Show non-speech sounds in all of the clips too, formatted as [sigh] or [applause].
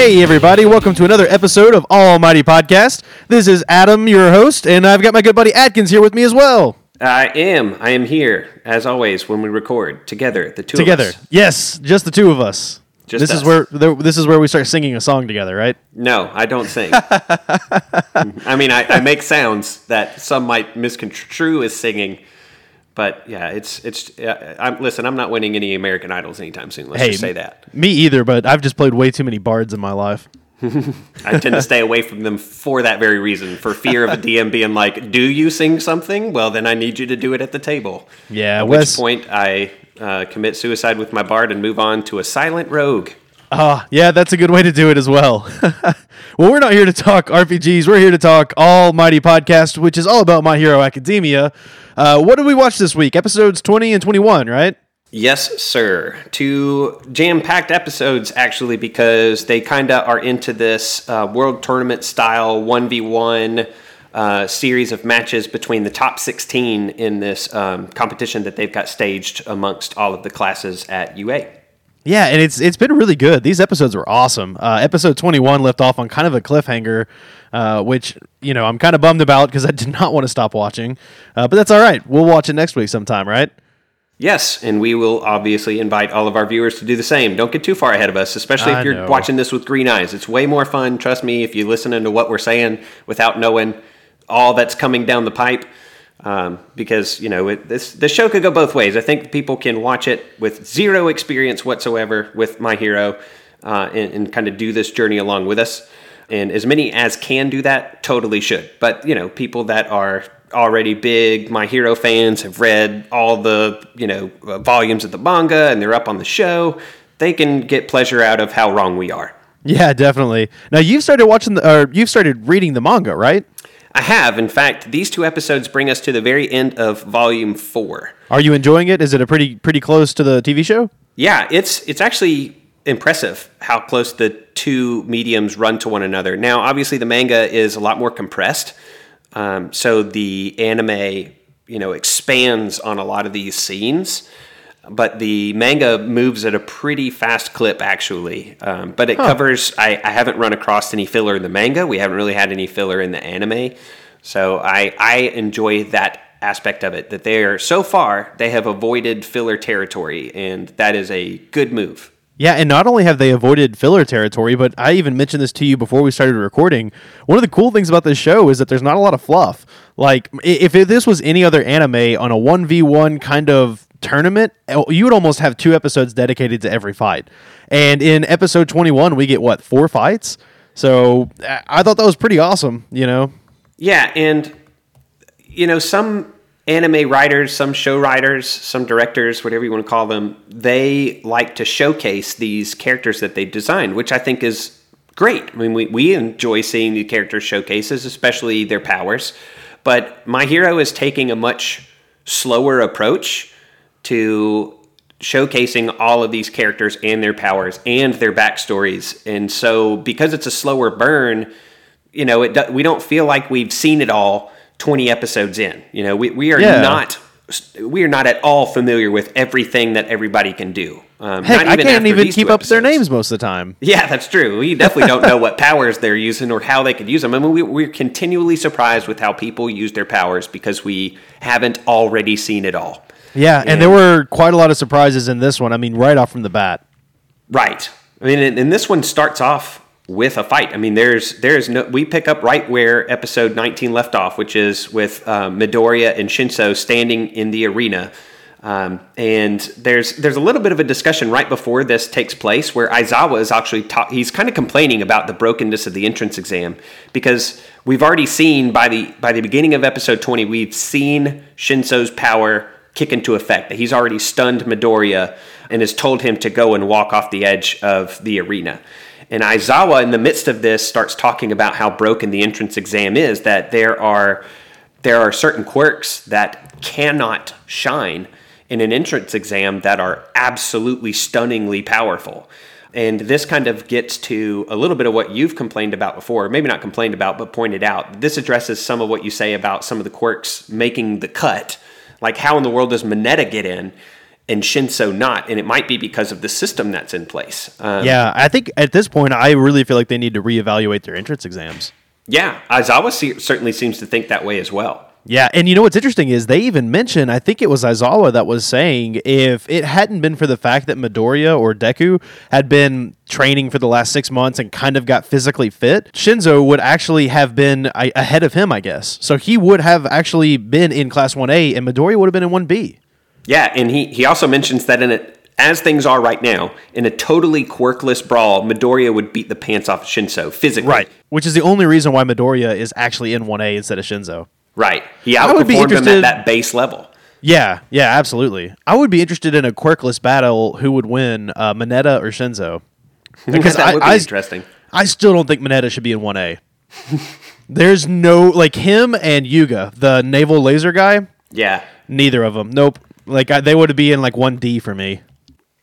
Hey, everybody, welcome to another episode of Almighty Podcast. This is Adam, your host, and I've got my good buddy Atkins here with me as well. I am. I am here, as always, when we record together, the two Together. of us. Yes, just the two of us. Just this is where the, this is where we start singing a song together, right? No, I don't sing. [laughs] I mean, I, I make sounds that some might misconstrue as singing, but yeah, it's it's. Uh, I'm, listen, I'm not winning any American Idols anytime soon. Let's Hey, just say that. Me either, but I've just played way too many bards in my life. [laughs] I tend to stay away from them for that very reason, for fear of a DM being like, "Do you sing something? Well, then I need you to do it at the table." Yeah, At Wes. which point I uh, commit suicide with my bard and move on to a silent rogue. Ah, yeah, that's a good way to do it as well. [laughs] well, we're not here to talk RPGs. We're here to talk Almighty Podcast, which is all about My Hero Academia. Uh, what did we watch this week? Episodes 20 and 21, right? Yes, sir. Two jam packed episodes, actually, because they kind of are into this uh, world tournament style 1v1 uh, series of matches between the top 16 in this um, competition that they've got staged amongst all of the classes at UA. Yeah, and it's it's been really good. These episodes were awesome. Uh, episode 21 left off on kind of a cliffhanger, uh, which, you know, I'm kind of bummed about because I [laughs] did not want to stop watching. Uh, but that's all right. We'll watch it next week sometime, right? Yes, and we will obviously invite all of our viewers to do the same. Don't get too far ahead of us, especially I if you're know. watching this with green eyes. It's way more fun, trust me, if you listen to what we're saying without knowing all that's coming down the pipe. Um, because you know it, this the show could go both ways. I think people can watch it with zero experience whatsoever with My Hero, uh, and, and kind of do this journey along with us. And as many as can do that, totally should. But you know, people that are already big My Hero fans have read all the you know uh, volumes of the manga and they're up on the show. They can get pleasure out of how wrong we are. Yeah, definitely. Now you've started watching the, or you've started reading the manga, right? I have, in fact, these two episodes bring us to the very end of volume four. Are you enjoying it? Is it a pretty pretty close to the TV show? Yeah, it's it's actually impressive how close the two mediums run to one another. Now, obviously, the manga is a lot more compressed, um, so the anime, you know, expands on a lot of these scenes. But the manga moves at a pretty fast clip, actually. Um, but it covers. I, I haven't run across any filler in the manga. We haven't really had any filler in the anime, so I I enjoy that aspect of it. That they're so far they have avoided filler territory, and that is a good move. Yeah, and not only have they avoided filler territory, but I even mentioned this to you before we started recording. One of the cool things about this show is that there's not a lot of fluff. Like, if this was any other anime on a 1v1 kind of tournament, uh, you would almost have two episodes dedicated to every fight. And in episode 21, we get what, four fights? So I- thought that was pretty awesome, you know? Yeah, and you know, some anime writers, some show writers, some directors, whatever you want to call them, they like to showcase these characters that they designed, which I think is great. I mean, we, we enjoy seeing the characters showcases, especially their powers. But My Hero is taking a much slower approach to showcasing all of these characters and their powers and their backstories. And so, because it's a slower burn, you know, it we don't feel like we've seen it all 20 episodes in. You know, we, we are Yeah. not we are not at all familiar with everything that everybody can do. Um, Heck, not I can't even keep up their names most of the time. [laughs] Yeah, that's true. We definitely don't know what powers they're using or how they could use them. I mean, we, we're continually surprised with how people use their powers because we haven't already seen it all. Yeah, and there were quite a lot of surprises in this one. I mean, right off from the bat. Right. I mean, and, and this one starts off with a fight. I mean, there's there's no. We pick up right where episode 19 left off, which is with uh, Midoriya and Shinso standing in the arena. Um, and there's there's a little bit of a discussion right before this takes place where Aizawa is actually ta- he's kind of complaining about the brokenness of the entrance exam because we've already seen by the by the beginning of episode 20 we've seen Shinso's power kick into effect that he's already stunned Midoriya and has told him to go and walk off the edge of the arena. And Aizawa, in the midst of this, starts talking about how broken the entrance exam is. That there are there are certain quirks that cannot shine in an entrance exam that are absolutely stunningly powerful. And this kind of gets to a little bit of what you've complained about before, maybe not complained about, but pointed out. This addresses some of what you say about some of the quirks making the cut. Like, how in the world does Mineta get in? and Shinso not, and it might be because of the system that's in place. Um, Yeah, I think at this point, I really feel like they need to reevaluate their entrance exams. yeah. Aizawa certainly seems to think that way as well. Yeah, and you know what's interesting is they even mentioned, I think it was Aizawa that was saying if it hadn't been for the fact that Midoriya or Deku had been training for the last six months and kind of got physically fit, Shinzo would actually have been a- ahead of him, I guess. So he would have actually been in Class 1A and Midoriya would have been in 1B. Yeah, and he, he also mentions that in it as things are right now, in a totally quirkless brawl, Midoriya would beat the pants off Shinso physically. Right. Which is the only reason why Midoriya is actually in 1A instead of Shinzo. Right. He I would be outperformed him interested- at that base level. Yeah, yeah, absolutely. I would be interested in a quirkless battle. Who would win, uh, Mineta or Shinzo? [laughs] Because that I- would be I- interesting. I still don't think Mineta should be in 1A. [laughs] There's no like him and Yuga, the navel laser guy. Yeah. Neither of them. Nope. Like I, they would be in like 1D for me.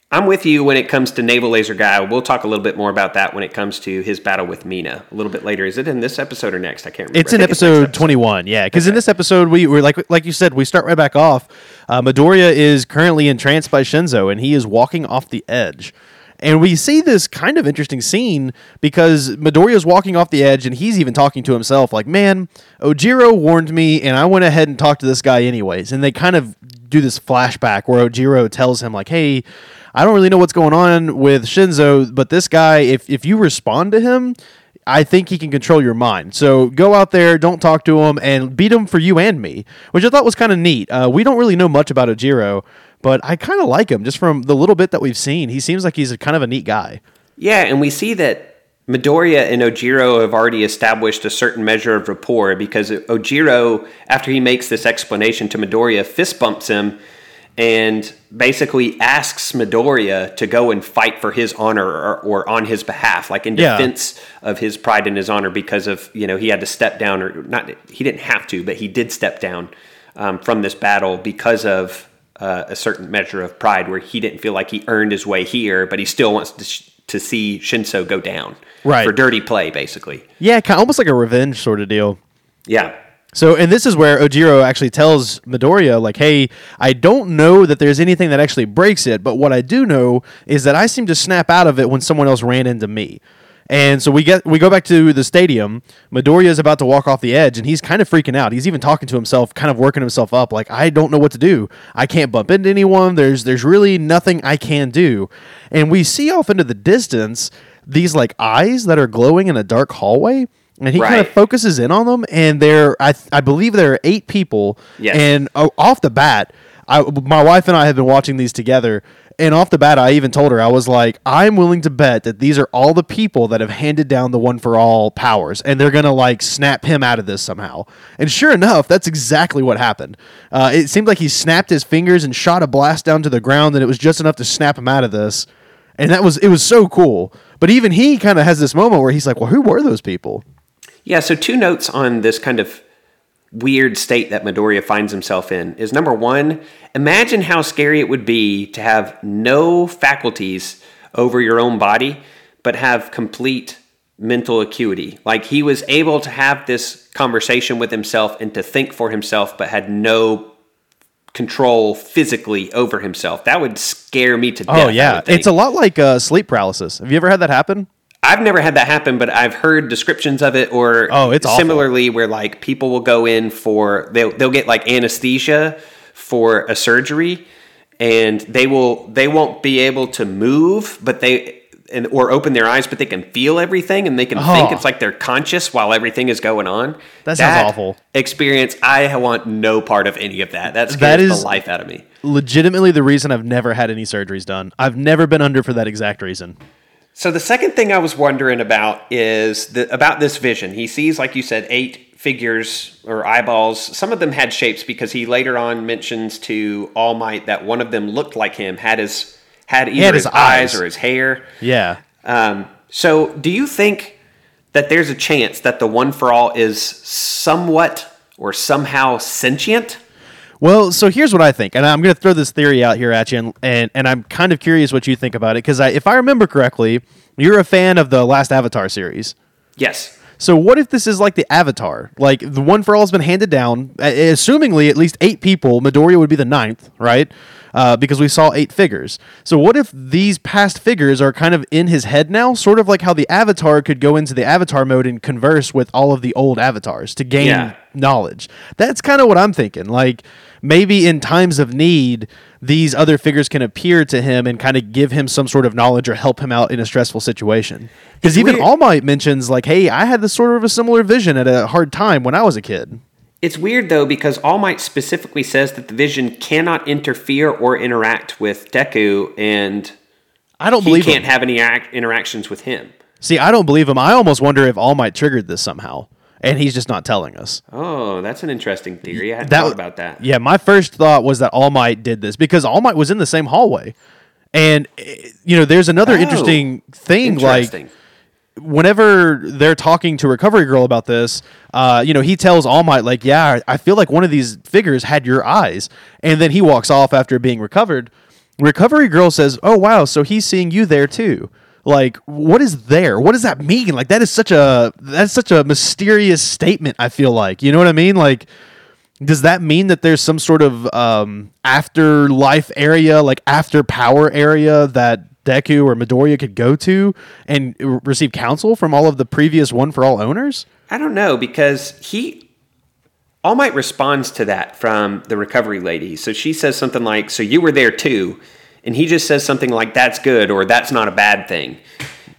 I'm with you when it comes to Navel Laser Guy. We'll talk a little bit more about that when it comes to his battle with Mina a little bit later. Is it in this episode or next? I can't remember. It's in think next episode 21, yeah. Because in this episode, we were like, like you said, we start right back off. Uh, Midoriya is currently entranced by Shinzo, and he is walking off the edge. And we see this kind of interesting scene because Midoriya is walking off the edge, and he's even talking to himself, like, "Man, Ojiro warned me, and I went ahead and talked to this guy anyways." And they kind of do this flashback where Ojiro tells him, like, "Hey." I don't really know what's going on with Shinzo, but this guy, if if you respond to him, I think he can control your mind. So go out there, don't talk to him, and beat him for you and me, which I thought was kind of neat. Uh, we don't really know much about Ojiro, but I kind of like him just from the little bit that we've seen. He seems like he's a kind of a neat guy. Yeah, and we see that Midoriya and Ojiro have already established a certain measure of rapport because Ojiro, after he makes this explanation to Midoriya, fist bumps him and basically asks Midoriya to go and fight for his honor or, or on his behalf, like in Yeah. defense of his pride and his honor because of, you know, he had to step down or not, he didn't have to, but he did step down um, from this battle because of uh, a certain measure of pride where he didn't feel like he earned his way here, but he still wants to, sh- to see Shinso go down. Right. For dirty play, basically. Yeah, kind almost like a revenge sort of deal. Yeah. So, and this is where Ojiro actually tells Midoriya, like, hey, I don't know that there's anything that actually breaks it, but what I do know is that I seem to snap out of it when someone else ran into me. And so we get we go back to the stadium. Midoriya is about to walk off the edge, and he's kind of freaking out. He's even talking to himself, kind of working himself up, like I don't know what to do. I can't bump into anyone. There's there's really nothing I can do. And we see off into the distance these like eyes that are glowing in a dark hallway, and he kind of focuses in on them, and there I I believe there are eight people. Yes. And uh, off the bat, I, my wife and I have been watching these together. And off the bat, I even told her, I was like, I'm willing to bet that these are all the people that have handed down the one for all powers, and they're going to like snap him out of this somehow. And sure enough, that's exactly what happened. Uh, it seemed like he snapped his fingers and shot a blast down to the ground, and it was just enough to snap him out of this. And that was, it was so cool. But even he kind of has this moment where he's like, well, who were those people? Yeah, so two notes on this kind of weird state that Midoriya finds himself in is number one, imagine how scary it would be to have no faculties over your own body, but have complete mental acuity. Like he was able to have this conversation with himself and to think for himself, but had no control physically over himself. That would scare me to death. Oh, yeah. It's a lot like uh, sleep paralysis. Have you ever had that happen? I've never had that happen, but I've heard descriptions of it, or Oh, it's awful. similarly where like people will go in for they'll they'll get like anesthesia for a surgery, and they will they won't be able to move, but they and or open their eyes, but they can feel everything and they can oh. think Oh. it's like they're conscious while everything is going on. That sounds awful. Experience. I want no part of any of that. That scares That is- the life out of me. legitimately the reason I've never had any surgeries done. I've never been under for that exact reason. So the second thing I was wondering about is the, about this vision. He sees, like you said, eight figures or eyeballs. Some of them had shapes because he later on mentions to All Might that one of them looked like him, had his had either had his, his eyes. eyes. or his hair. Yeah. Um, so do you think that there's a chance that the One for All is somewhat or somehow sentient? Well, so here's what I think, and I'm going to throw this theory out here at you, and and, and I'm kind of curious what you think about it because I, if I remember correctly, you're a fan of the last Avatar series. Yes. So what if this is like the Avatar? Like the one for all has been handed down. uh, Assumingly, at least eight people. Midoriya would be the ninth, right? Uh, because we saw eight figures. So what if these past figures are kind of in his head now, sort of like how the Avatar could go into the Avatar mode and converse with all of the old avatars to gain Yeah. knowledge. That's kind of what I'm thinking. Like maybe in times of need, these other figures can appear to him and kind of give him some sort of knowledge or help him out in a stressful situation. Because even weird. All Might mentions like, "Hey, I had this sort of a similar vision at a hard time when I was a kid." It's weird though because All Might specifically says that the Vision cannot interfere or interact with Deku, and I don't believe he can't him. have any act- interactions with him. See, I don't believe him. I almost wonder if All Might triggered this somehow, and he's just not telling us. Oh, that's an interesting theory. I hadn't That- thought about that. Yeah, my first thought was that All Might did this because All Might was in the same hallway. And eh, you know, there's another Oh, interesting thing like whenever they're talking to Recovery Girl about this, uh, you know, he tells All Might, like, yeah, I feel like one of these figures had your eyes. And then he walks off after being recovered. Recovery Girl says, oh, wow, so he's seeing you there too. Like, what is there? What does that mean? Like, that is such a that's such a mysterious statement. I feel like, you know what I mean? Like, does that mean that there's some sort of um, afterlife area, like after power area that Deku or Midoriya could go to and receive counsel from all of the previous One for All owners? I don't know because he All Might responds to that from the recovery lady. So she says something like, "So you were there too," and he just says something like, "That's good" or "That's not a bad thing."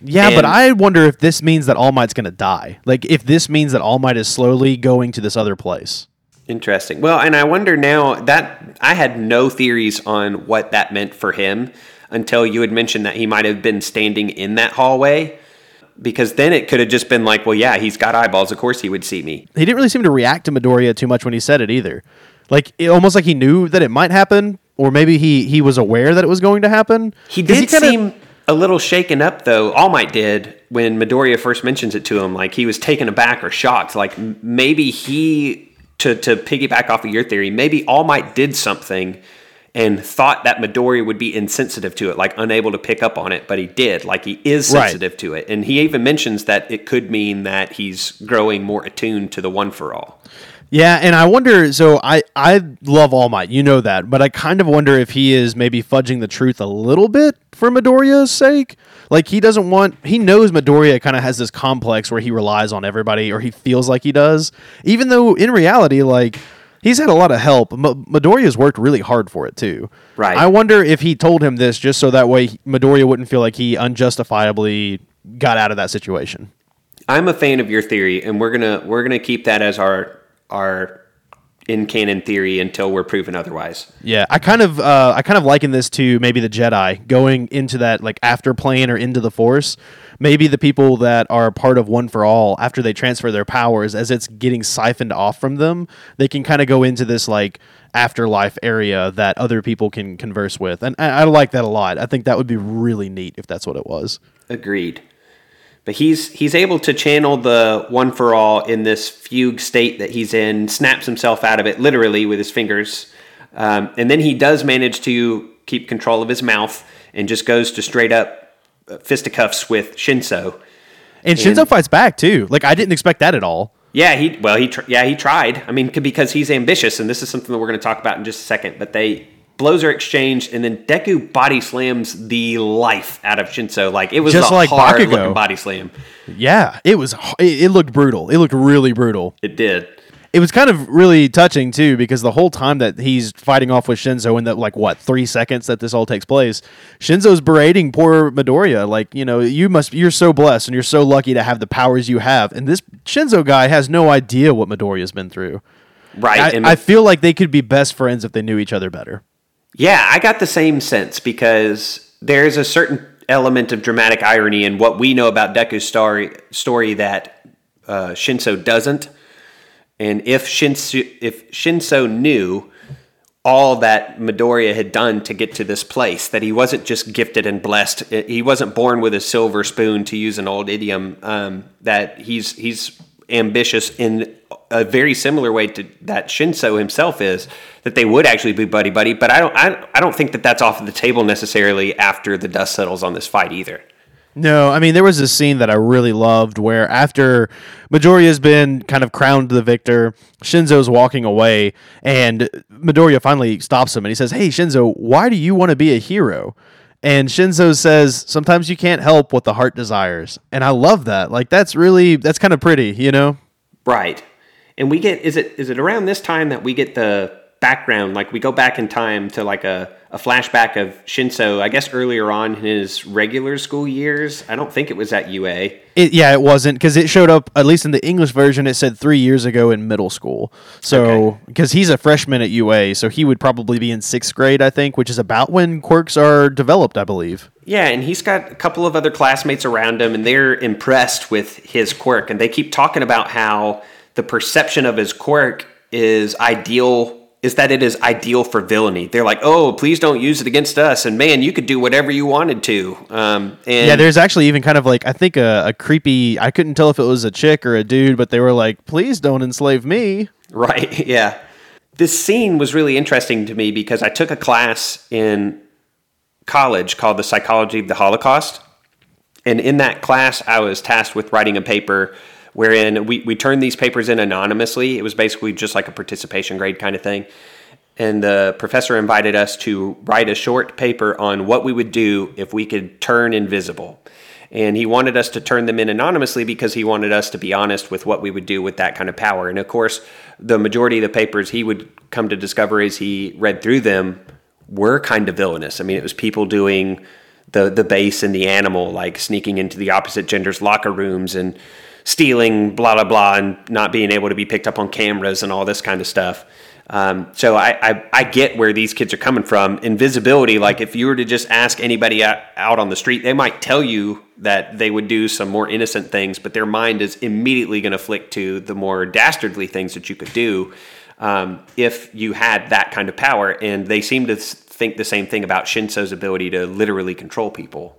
Yeah, but I wonder if this means that All Might's going to die. Like, if this means that All Might is slowly going to this other place. Interesting. Well, and I wonder now that I had no theories on what that meant for him until you had mentioned that he might have been standing in that hallway. Because then it could have just been like, well, yeah, he's got eyeballs. Of course he would see me. He didn't really seem to react to Midoriya too much when he said it either. Like, it, almost like he knew that it might happen, or maybe he, he was aware that it was going to happen. He did kinda- seem a little shaken up, though. All Might did when Midoriya first mentions it to him. Like he was taken aback or shocked. Like maybe he, to, to piggyback off of your theory, maybe All Might did something and thought that Midoriya would be insensitive to it, like unable to pick up on it, but he did. Like he is Right. sensitive to it. And he even mentions that it could mean that he's growing more attuned to the one for all. Yeah, and I wonder. So I I love All Might, you know that, but I kind of wonder if he is maybe fudging the truth a little bit for Midoriya's sake. Like he doesn't want. He knows Midoriya kind of has this complex where he relies on everybody, or he feels like he does, even though in reality, like he's had a lot of help. M- Midoriya's worked really hard for it too. Right. I wonder if he told him this just so that way Midoriya wouldn't feel like he unjustifiably got out of that situation. I'm a fan of your theory, and we're gonna we're gonna keep that as our our in canon theory until we're proven otherwise. Yeah, I kind of uh, I kind of liken this to maybe the Jedi going into that like after plane or into the Force. Maybe the people that are part of One for All after they transfer their powers, as it's getting siphoned off from them, they can kind of go into this like afterlife area that other people can converse with, and I, I like that a lot. I think that would be really neat if that's what it was. Agreed. But he's he's able to channel the one for all in this fugue state that he's in, snaps himself out of it literally with his fingers, um, and then he does manage to keep control of his mouth and just goes to straight up uh, fisticuffs with Shinso. And Shinzo fights back too. Like I didn't expect that at all. Yeah, he well he tr- yeah he tried. I mean because he's ambitious, and this is something that we're going to talk about in just a second. But they blows are exchanged, and then Deku body slams the life out of Shinso. Like it was Just a like hard Bakugo. looking body slam. Yeah, it was. It, looked brutal. It looked really brutal. It did. It was kind of really touching too, because the whole time that he's fighting off with Shinzo in the like what three seconds that this all takes place, Shinzo's berating poor Midoriya, like you know you must you're so blessed and you're so lucky to have the powers you have, and this Shinzo guy has no idea what Midoriya's been through. Right. I, I feel like they could be best friends if they knew each other better. Yeah, I got the same sense because there's a certain element of dramatic irony in what we know about Deku's story, story that uh, Shinso doesn't. And if Shinso, if Shinso knew all that Midoriya had done to get to this place, that he wasn't just gifted and blessed, he wasn't born with a silver spoon, to use an old idiom, um, that he's he's ambitious in a very similar way to that Shinso himself is, that they would actually be buddy buddy. But I don't I, I don't think that that's off the table necessarily after the dust settles on this fight either. No, I mean there was a scene that I really loved where after Midoriya's been kind of crowned the victor, Shinzo's walking away, and Midoriya finally stops him and he says, "Hey Shinzo, why do you want to be a hero?" And Shinzo says, "Sometimes you can't help what the heart desires." And I love that. Like that's really that's kind of pretty, you know? Right. And we get is it is it around this time that we get the background like we go back in time to like a a flashback of Shinzo, I guess earlier on in his regular school years. I don't think it was at UA. It, yeah, it wasn't because it showed up at least in the English version. It said three years ago in middle school. So because he's a freshman at UA, so he would probably be in sixth grade, I think, which is about when quirks are developed, I believe. Yeah, and he's got a couple of other classmates around him, and they're impressed with his quirk, and they keep talking about how the perception of his quirk is ideal is that it is ideal for villainy. They're like, oh, please don't use it against us. And man, you could do whatever you wanted to. Um, and yeah, there's actually even kind of like I think a, a, creepy. I couldn't tell if it was a chick or a dude, but they were like, please don't enslave me. Right. [laughs] Yeah. This scene was really interesting to me because I took a class in college called the Psychology of the Holocaust, and in that class, I was tasked with writing a paper wherein we, we turned these papers in anonymously. It was basically just like a participation grade kind of thing. And the professor invited us to write a short paper on what we would do if we could turn invisible. And he wanted us to turn them in anonymously because he wanted us to be honest with what we would do with that kind of power. And of course, the majority of the papers he would come to discover as he read through them were kind of villainous. I mean, it was people doing the the base and the animal, like sneaking into the opposite gender's locker rooms and stealing, blah blah blah, and not being able to be picked up on cameras and all this kind of stuff. Um, so I, I, I get where these kids are coming from. Invisibility, like if you were to just ask anybody out, on the street, they might tell you that they would do some more innocent things, but their mind is immediately going to flick to the more dastardly things that you could do um, if you had that kind of power. And they seem to think the same thing about Shinzo's ability to literally control people.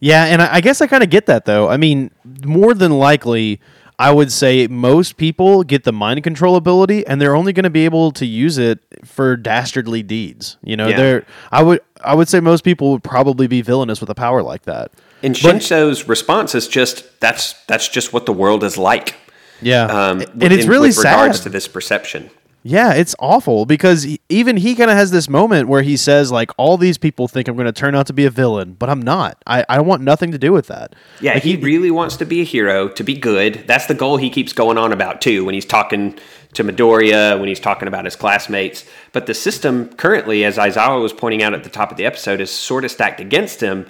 Yeah, and I guess I kind of get that though. I mean, more than likely, I would say most people get the mind control ability, and they're only going to be able to use it for dastardly deeds. You know, yeah. they're I would I would say most people would probably be villainous with a power like that. And Shinzo's response is just that's that's just what the world is like. Yeah, um, and in, it's really with sad. regards to this perception. Yeah, it's awful because he, even he kind of has this moment where he says, like, all these people think I'm going to turn out to be a villain, but I'm not. I, I want nothing to do with that. Yeah, like he, he, really wants to be a hero, to be good. That's the goal he keeps going on about, too, when he's talking to Midoriya, when he's talking about his classmates. But the system currently, as Aizawa was pointing out at the top of the episode, is sort of stacked against him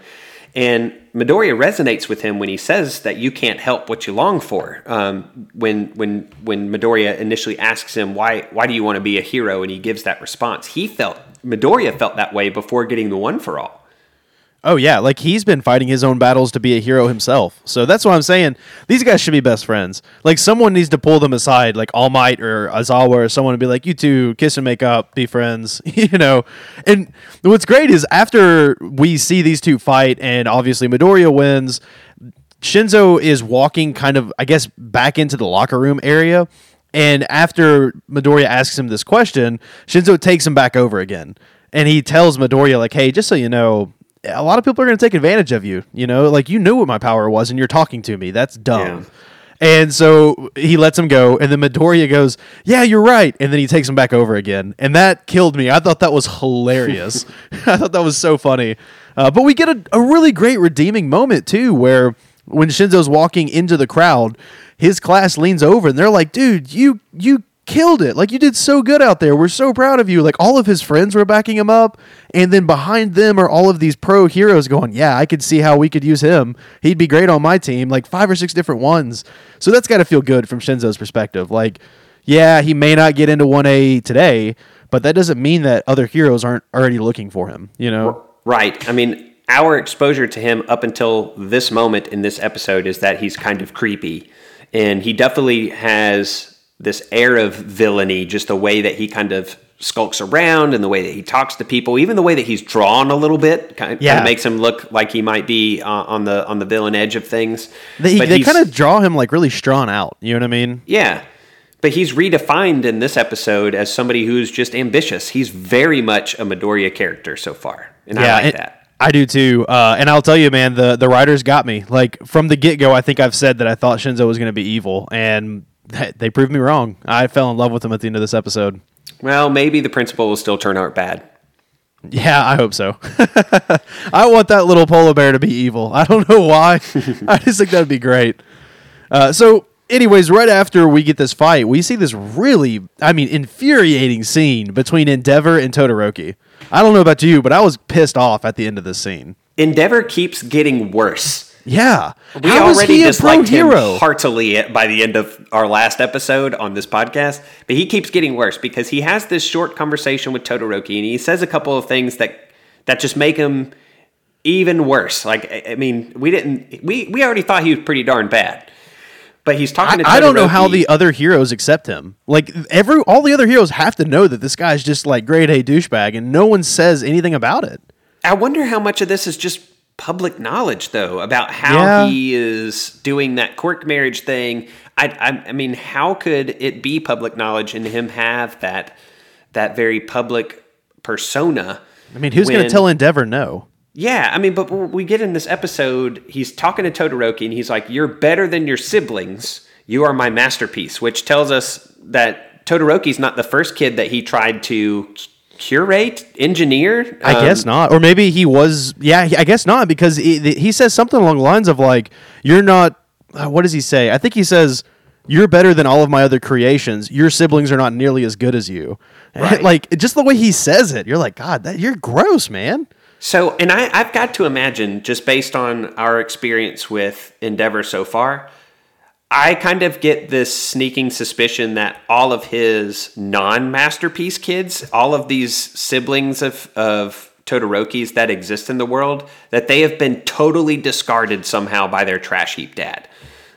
and Midoriya resonates with him when he says that you can't help what you long for. Um, when when when Midoriya initially asks him why why do you want to be a hero, and he gives that response, he felt Midoriya felt that way before getting the one for all. Oh yeah, like he's been fighting his own battles to be a hero himself. So that's why I'm saying these guys should be best friends. Like someone needs to pull them aside, like All Might or Aizawa or someone to be like, "You two kiss and make up, be friends," [laughs] you know. And what's great is after we see these two fight, and obviously Midoriya wins, Shinzo is walking kind of, I guess, back into the locker room area. And after Midoriya asks him this question, Shinzo takes him back over again. And he tells Midoriya, like, hey, just so you know, a lot of people are going to take advantage of you. You know, like you knew what my power was, and you're talking to me. That's dumb. Yeah. And so he lets him go, and then Midoriya goes, "Yeah, you're right," and then he takes him back over again, and that killed me. I thought that was hilarious. [laughs] [laughs] I thought that was so funny. Uh, but we get a, a really great redeeming moment too, where when Shinzo's walking into the crowd, his class leans over and they're like, "Dude, you you killed it. Like you did so good out there. We're so proud of you. Like all of his friends were backing him up, and then behind them are all of these pro heroes going, "Yeah, I could see how we could use him. He'd be great on my team." Like five or six different ones. So that's got to feel good from Shinzo's perspective. Like, yeah, he may not get into 1A today, but that doesn't mean that other heroes aren't already looking for him, you know? Right. I mean, our exposure to him up until this moment in this episode is that he's kind of creepy. And he definitely has this air of villainy, just the way that he kind of skulks around and the way that he talks to people, even the way that he's drawn a little bit, kind of, yeah. kind of makes him look like he might be uh, on the on the villain edge of things. They, they kind of draw him like really strong out. You know what I mean? Yeah. But he's redefined in this episode as somebody who's just ambitious. He's very much a Midoriya character so far, and yeah, I like and, that. I do too. Uh, and I'll tell you, man, the the writers got me. Like from the get go, I think I've said that I thought Shinzo was going to be evil, and they proved me wrong. I fell in love with him at the end of this episode. Well, maybe the principal will still turn out bad. Yeah, I hope so. [laughs] I want that little polar bear to be evil. I don't know why. [laughs] I just think that'd be great. Uh, so, anyways, right after we get this fight, we see this really, I mean, infuriating scene between Endeavor and Todoroki. I don't know about you, but I was pissed off at the end of this scene. Endeavor keeps getting worse. Yeah, We How already he a pro disliked him hero? heartily by the end of our last episode on this podcast, but he keeps getting worse because he has this short conversation with Todoroki and he says a couple of things that that just make him even worse. Like I I mean, we didn't we we already thought he was pretty darn bad. But he's talking to Todoroki. I don't know how the other heroes accept him. Like every all the other heroes have to know that this guy's just like grade A douchebag, and no one says anything about it. I wonder how much of this is just public knowledge, though, about how Yeah. he is doing that quirk marriage thing. I, I, I mean, how could it be public knowledge and him have that that very public persona? I mean, who's going to tell Endeavor no? Yeah, I mean, but we get in this episode, he's talking to Todoroki and he's like, You're better than your siblings. You are my masterpiece, which tells us that Todoroki's not the first kid that he tried to curate, engineer. I Um, guess not, or maybe he was. Yeah, he- I guess not because he, he says something along the lines of like, "You're not." Uh, what does he say? I think he says, "You're better than all of my other creations. Your siblings are not nearly as good as you." [laughs] Right. like just the way he says it, you're like, God, that you're gross, man. So, and I, I've got to imagine, just based on our experience with Endeavor so far, I kind of get this sneaking suspicion that all of his non masterpiece kids, all of these siblings of, of Todoroki's that exist in the world, that they have been totally discarded somehow by their trash heap dad.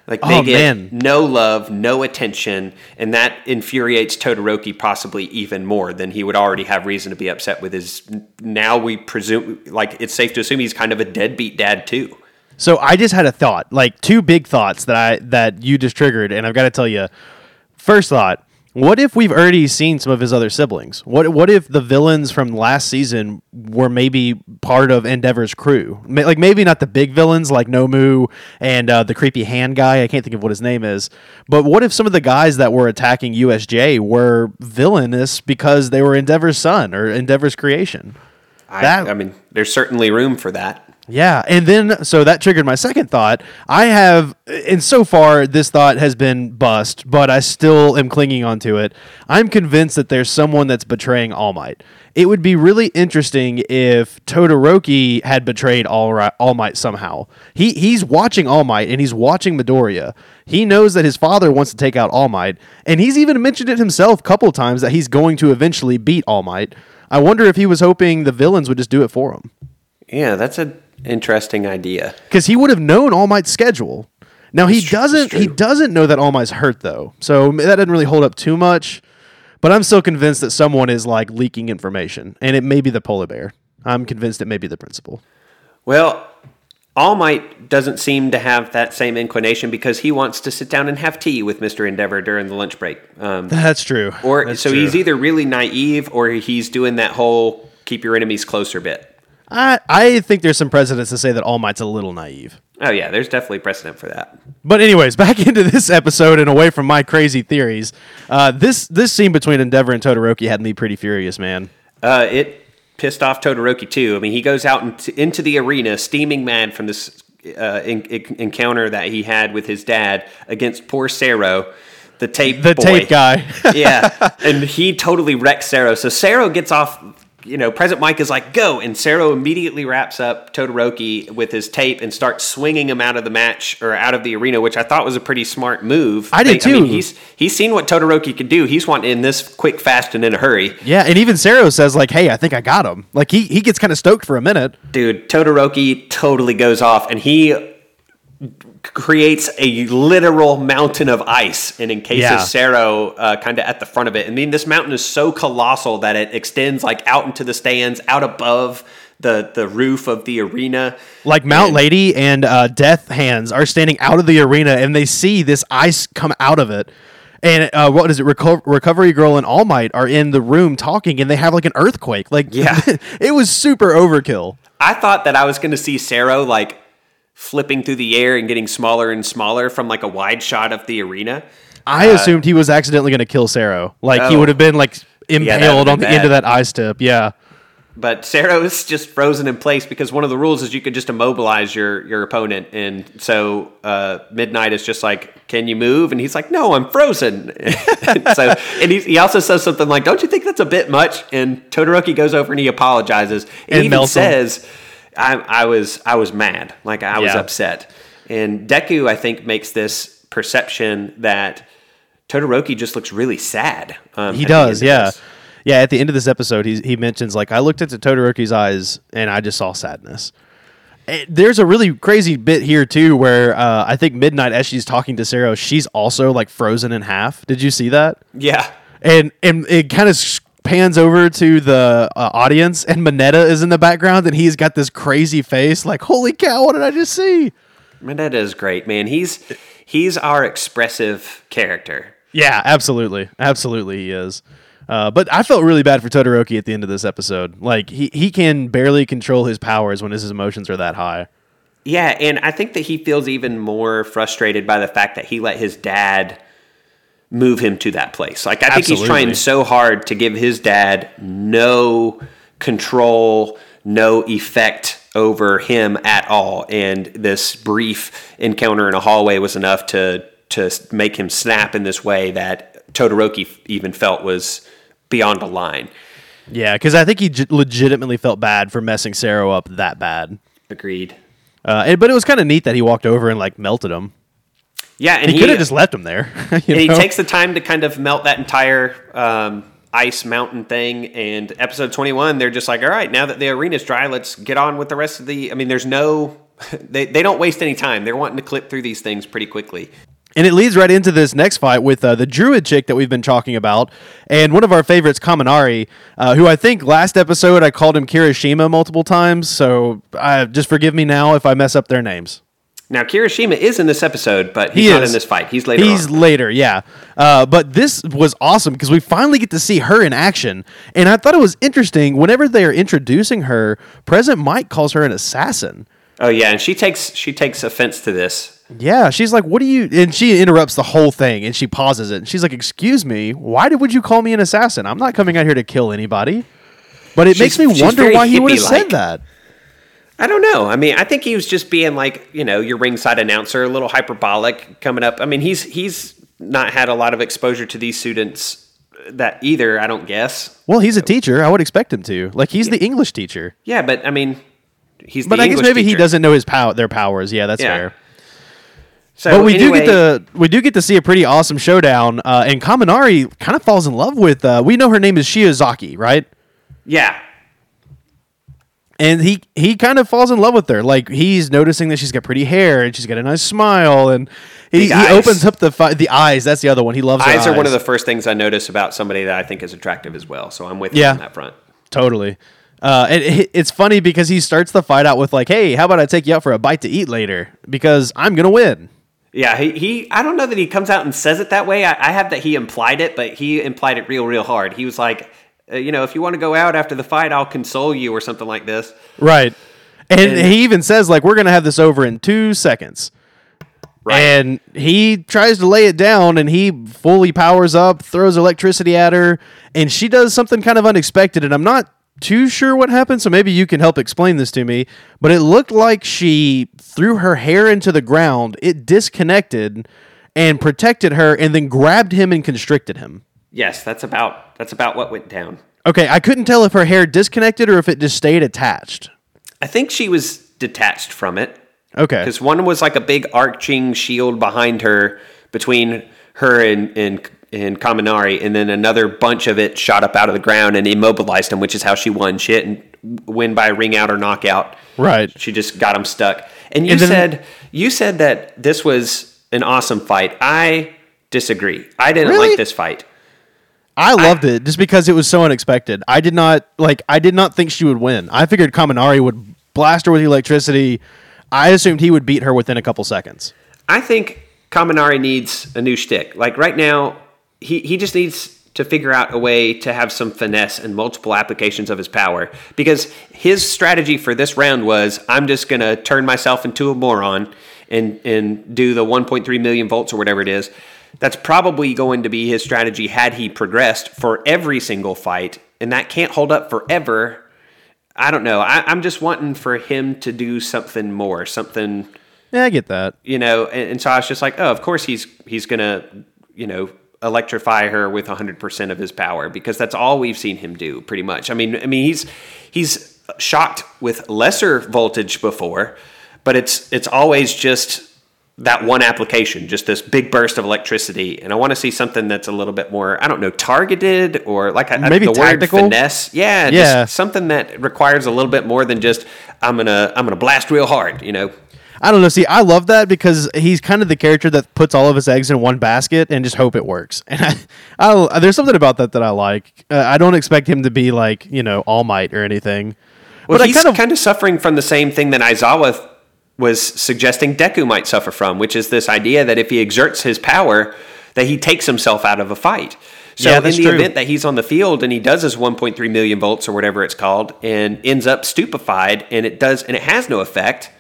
Like they Oh, get man. no love, no attention, and that infuriates Todoroki possibly even more than he would already have reason to be upset with his. Now we presume, like it's safe to assume he's kind of a deadbeat dad too. So I just had a thought, like two big thoughts that I that you just triggered, and I've got to tell you. First thought: What if we've already seen some of his other siblings? What What if the villains from last season were maybe part of Endeavor's crew? Ma- Like maybe not the big villains like Nomu and uh, the creepy hand guy. I can't think of what his name is. But what if some of the guys that were attacking USJ were villainous because they were Endeavor's son or Endeavor's creation? I, That- I mean, there's certainly room for that. Yeah, and then so that triggered my second thought. I have, and so far this thought has been bust, but I still am clinging onto it. I'm convinced that there's someone that's betraying All Might. It would be really interesting if Todoroki had betrayed All, All Might somehow. He he's watching All Might and he's watching Midoriya. He knows that his father wants to take out All Might, and he's even mentioned it himself a couple times that he's going to eventually beat All Might. I wonder if he was hoping the villains would just do it for him Yeah, that's an interesting idea. because he would have known All Might's schedule. Now he tr- doesn't. that's He doesn't know that All Might's hurt though, so that doesn't really hold up too much. But I'm still convinced that someone is like leaking information, and it may be the polar bear. I'm convinced it may be the principal. Well, All Might doesn't seem to have that same inclination because he wants to sit down and have tea with Mister Endeavor during the lunch break. Um, That's true. or That's so true. he's either really naive or he's doing that whole keep your enemies closer bit. I I think there's some precedents to say that All Might's a little naive. Oh yeah, there's definitely precedent for that. But anyways, [laughs] back into this episode and away from my crazy theories. Uh, this this scene between Endeavor and Todoroki had me pretty furious, man. Uh, it pissed off Todoroki too. I mean, he goes out into, into the arena, steaming mad from this uh, in, in- encounter that he had with his dad against poor Sero, the tape The boy. tape guy. yeah, [laughs] and he totally wrecks Sero. So Sero gets off. You know, Present Mike is like, go. And Sero immediately wraps up Todoroki with his tape and starts swinging him out of the match or out of the arena, which I thought was a pretty smart move. I did I mean, too. he's, he's seen what Todoroki could do. He's wanting in this quick, fast, and in a hurry. yeah, and even Sero says like, "Hey, I think I got him." Like he he gets kind of stoked for a minute. Dude, Todoroki totally goes off and he creates a literal mountain of ice and encases Yeah. Sero uh, kind of at the front of it. I mean, this mountain is so colossal that it extends like out into the stands, out above the, the roof of the arena. Like Mount And- Lady and uh, Death Hands are standing out of the arena, and they see this ice come out of it. And uh, what is it? Reco- Recovery Girl and All Might are in the room talking, and they have like an earthquake. Like, Yeah. [laughs] it was super overkill. I thought that I was going to see Sero like flipping through the air and getting smaller and smaller from like a wide shot of the arena. I assumed he was accidentally going to kill Sero. Like he Oh. would have been like impaled on been the end of that ice tip. Yeah. But Sero is just frozen in place because one of the rules is you could just immobilize your your opponent, and so uh, Midnight is just like, "Can you move?" And he's like, "No, I'm frozen." [laughs] so, and he, he also says something like, "Don't you think that's a bit much?" And Todoroki goes over and he apologizes. And, And he even melts him. I, "I was I was mad, like I was Yeah. upset." And Deku, I think, makes this perception that Todoroki just looks really sad. Um, He does, yeah. Yeah, at the end of this episode, he, he mentions, like, I looked into Todoroki's eyes and I just saw sadness. Eh, There's a really crazy bit here, too, where uh, I think Midnight, as she's talking to Sarah, she's also, like, frozen in half. Did you see that? Yeah. And, and it kind of pans over to the uh, audience, and Mineta is in the background, and he's got this crazy face, like, holy cow, what did I just see? Mineta is great, man. He's he's our expressive character. Yeah, absolutely, absolutely, he is. Uh, but I felt really bad for Todoroki at the end of this episode. Like he he can barely control his powers when his emotions are that high. Yeah, and I think that he feels even more frustrated by the fact that he let his dad move him to that place. Like I think he's trying so hard to give his dad no control, no effect over him at all. And this brief encounter in a hallway was enough to to make him snap in this way that Todoroki even felt was beyond a line. Yeah, because I think he j- legitimately felt bad for messing Sero up that bad. Agreed. Uh, and, but it was kind of neat that he walked over and like melted him. Yeah, and He, he, could have just left him there. [laughs] and he takes the time to kind of melt that entire um, ice mountain thing. And episode 21, they're just like, all right, now that the arena's dry, let's get on with the rest of the. I mean, there's no. [laughs] They, they don't waste any time. They're wanting to clip through these things pretty quickly. And it leads right into this next fight with uh, the druid chick that we've been talking about, and one of our favorites, Kaminari, uh, who I think last episode I called him Kirishima multiple times. So uh, just forgive me now if I mess up their names. Now, Kirishima is in this episode, but he's He not in this fight. He's later He's on. later, yeah. Uh, but this was awesome because we finally get to see her in action, and I thought it was interesting. Whenever they are introducing her, President Mike calls her an assassin. Oh yeah, and she takes she takes offense to this. Yeah, she's like, "What do you?" And she interrupts the whole thing, and she pauses it. And she's like, "Excuse me, why did would you call me an assassin? I'm not coming out here to kill anybody." But it makes me wonder why he would have said that. I don't know. I mean, I think he was just being like, you know, your ringside announcer, a little hyperbolic coming up. I mean, he's he's not had a lot of exposure to these students that either, I don't guess. Well, he's a teacher. I would expect him to. Like he's the English teacher. Yeah, but I mean, he's the But I guess English maybe he doesn't know his pow- their powers. Yeah, that's Yeah. fair. So but we anyway, do get to we do get to see a pretty awesome showdown, uh, and Kaminari kind of falls in love with. Uh, we know her name is Shiozaki, right? Yeah. And he he kind of falls in love with her. Like he's noticing that she's got pretty hair and she's got a nice smile, and he, he opens up the fi- the eyes. That's the other one. He loves her Eyes are one of the first things I notice about somebody that I think is attractive as well. So I'm with you Yeah. on that front. Totally. Uh, and it, it's funny because he starts the fight out with like, "Hey, how about I take you out for a bite to eat later? Because I'm gonna win." Yeah, he, he I don't know that he comes out and says it that way. I, I have that he implied it, but he implied it real, real hard. He was like, uh, you know, if you want to go out after the fight, I'll console you or something like this. Right. And, And- he even says like, "We're gonna have this over in two seconds." Right. And he tries to lay it down, and he fully powers up, throws electricity at her, and she does something kind of unexpected. And I'm not too sure what happened, so maybe you can help explain this to me. But it looked like she threw her hair into the ground. It disconnected and protected her, and then grabbed him and constricted him. Yes, that's about that's about what went down. Okay, I couldn't tell if her hair disconnected or if it just stayed attached. I think she was detached from it Okay. because one was like a big arching shield behind her between her and and and Kaminari, and then another bunch of it shot up out of the ground and immobilized him, which is how she won. She didn't win by ring out or knockout. Right. She just got him stuck. And you And then- said you said that this was an awesome fight. I disagree. I didn't Really? like this fight. I loved it just because it was so unexpected. I did not like. I did not think she would win. I figured Kaminari would blast her with electricity. I assumed he would beat her within a couple seconds. I think Kaminari needs a new shtick. Like right now, he, he just needs to figure out a way to have some finesse and multiple applications of his power because his strategy for this round was I'm just going to turn myself into a moron and and do the 1.3 million volts or whatever it is. That's probably going to be his strategy had he progressed for every single fight, and that can't hold up forever. I don't know. I, I'm just wanting for him to do something more, something Yeah, I get that. you know and, and so i was just like oh of course he's he's gonna you know electrify her with 100% of his power because that's all we've seen him do pretty much i mean i mean he's he's shocked with lesser voltage before but it's it's always just that one application just this big burst of electricity and i want to see something that's a little bit more i don't know targeted or like I- Maybe the tactical? word finesse yeah Yeah. just something that requires a little bit more than just i'm gonna i'm gonna blast real hard you know I don't know. See, I love that because he's kind of the character that puts all of his eggs in one basket and just hope it works. [laughs] And I, I there's something about that that I like. Uh, I don't expect him to be like you know All Might or anything. Well, but I he's kind of kind of suffering from the same thing that Aizawa was suggesting Deku might suffer from, which is this idea that if he exerts his power, that he takes himself out of a fight. So Yeah, in the true. event that he's on the field and he does his 1.3 million volts or whatever it's called, and ends up stupefied, and it does, and it has no effect,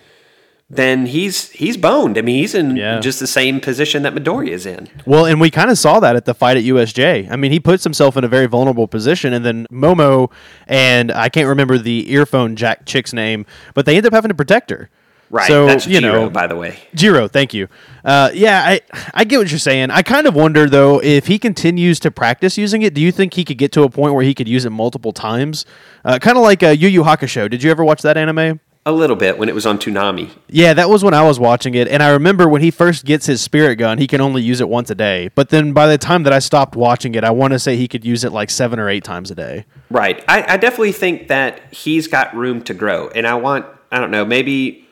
then he's he's boned. I mean, he's in Yeah. just the same position that Midoriya is in. Well, and we kind of saw that at the fight at USJ. I mean, he puts himself in a very vulnerable position, and then Momo and I can't remember the earphone Jack chick's name, but they end up having to protect her. Right. So That's you Jiro, know, by the way. Jiro, thank you. Uh, yeah, I I get what you're saying. I kind of wonder though if he continues to practice using it. Do you think he could get to a point where he could use it multiple times? Uh, kind of like uh, Yu Yu Hakusho. Did you ever watch that anime? A little bit when it was on Toonami. Yeah, that was when I was watching it, and I remember when he first gets his spirit gun, he can only use it once a day. But then by the time that I stopped watching it, I want to say he could use it like seven or eight times a day. Right. I, I definitely think that he's got room to grow, and I want I don't know maybe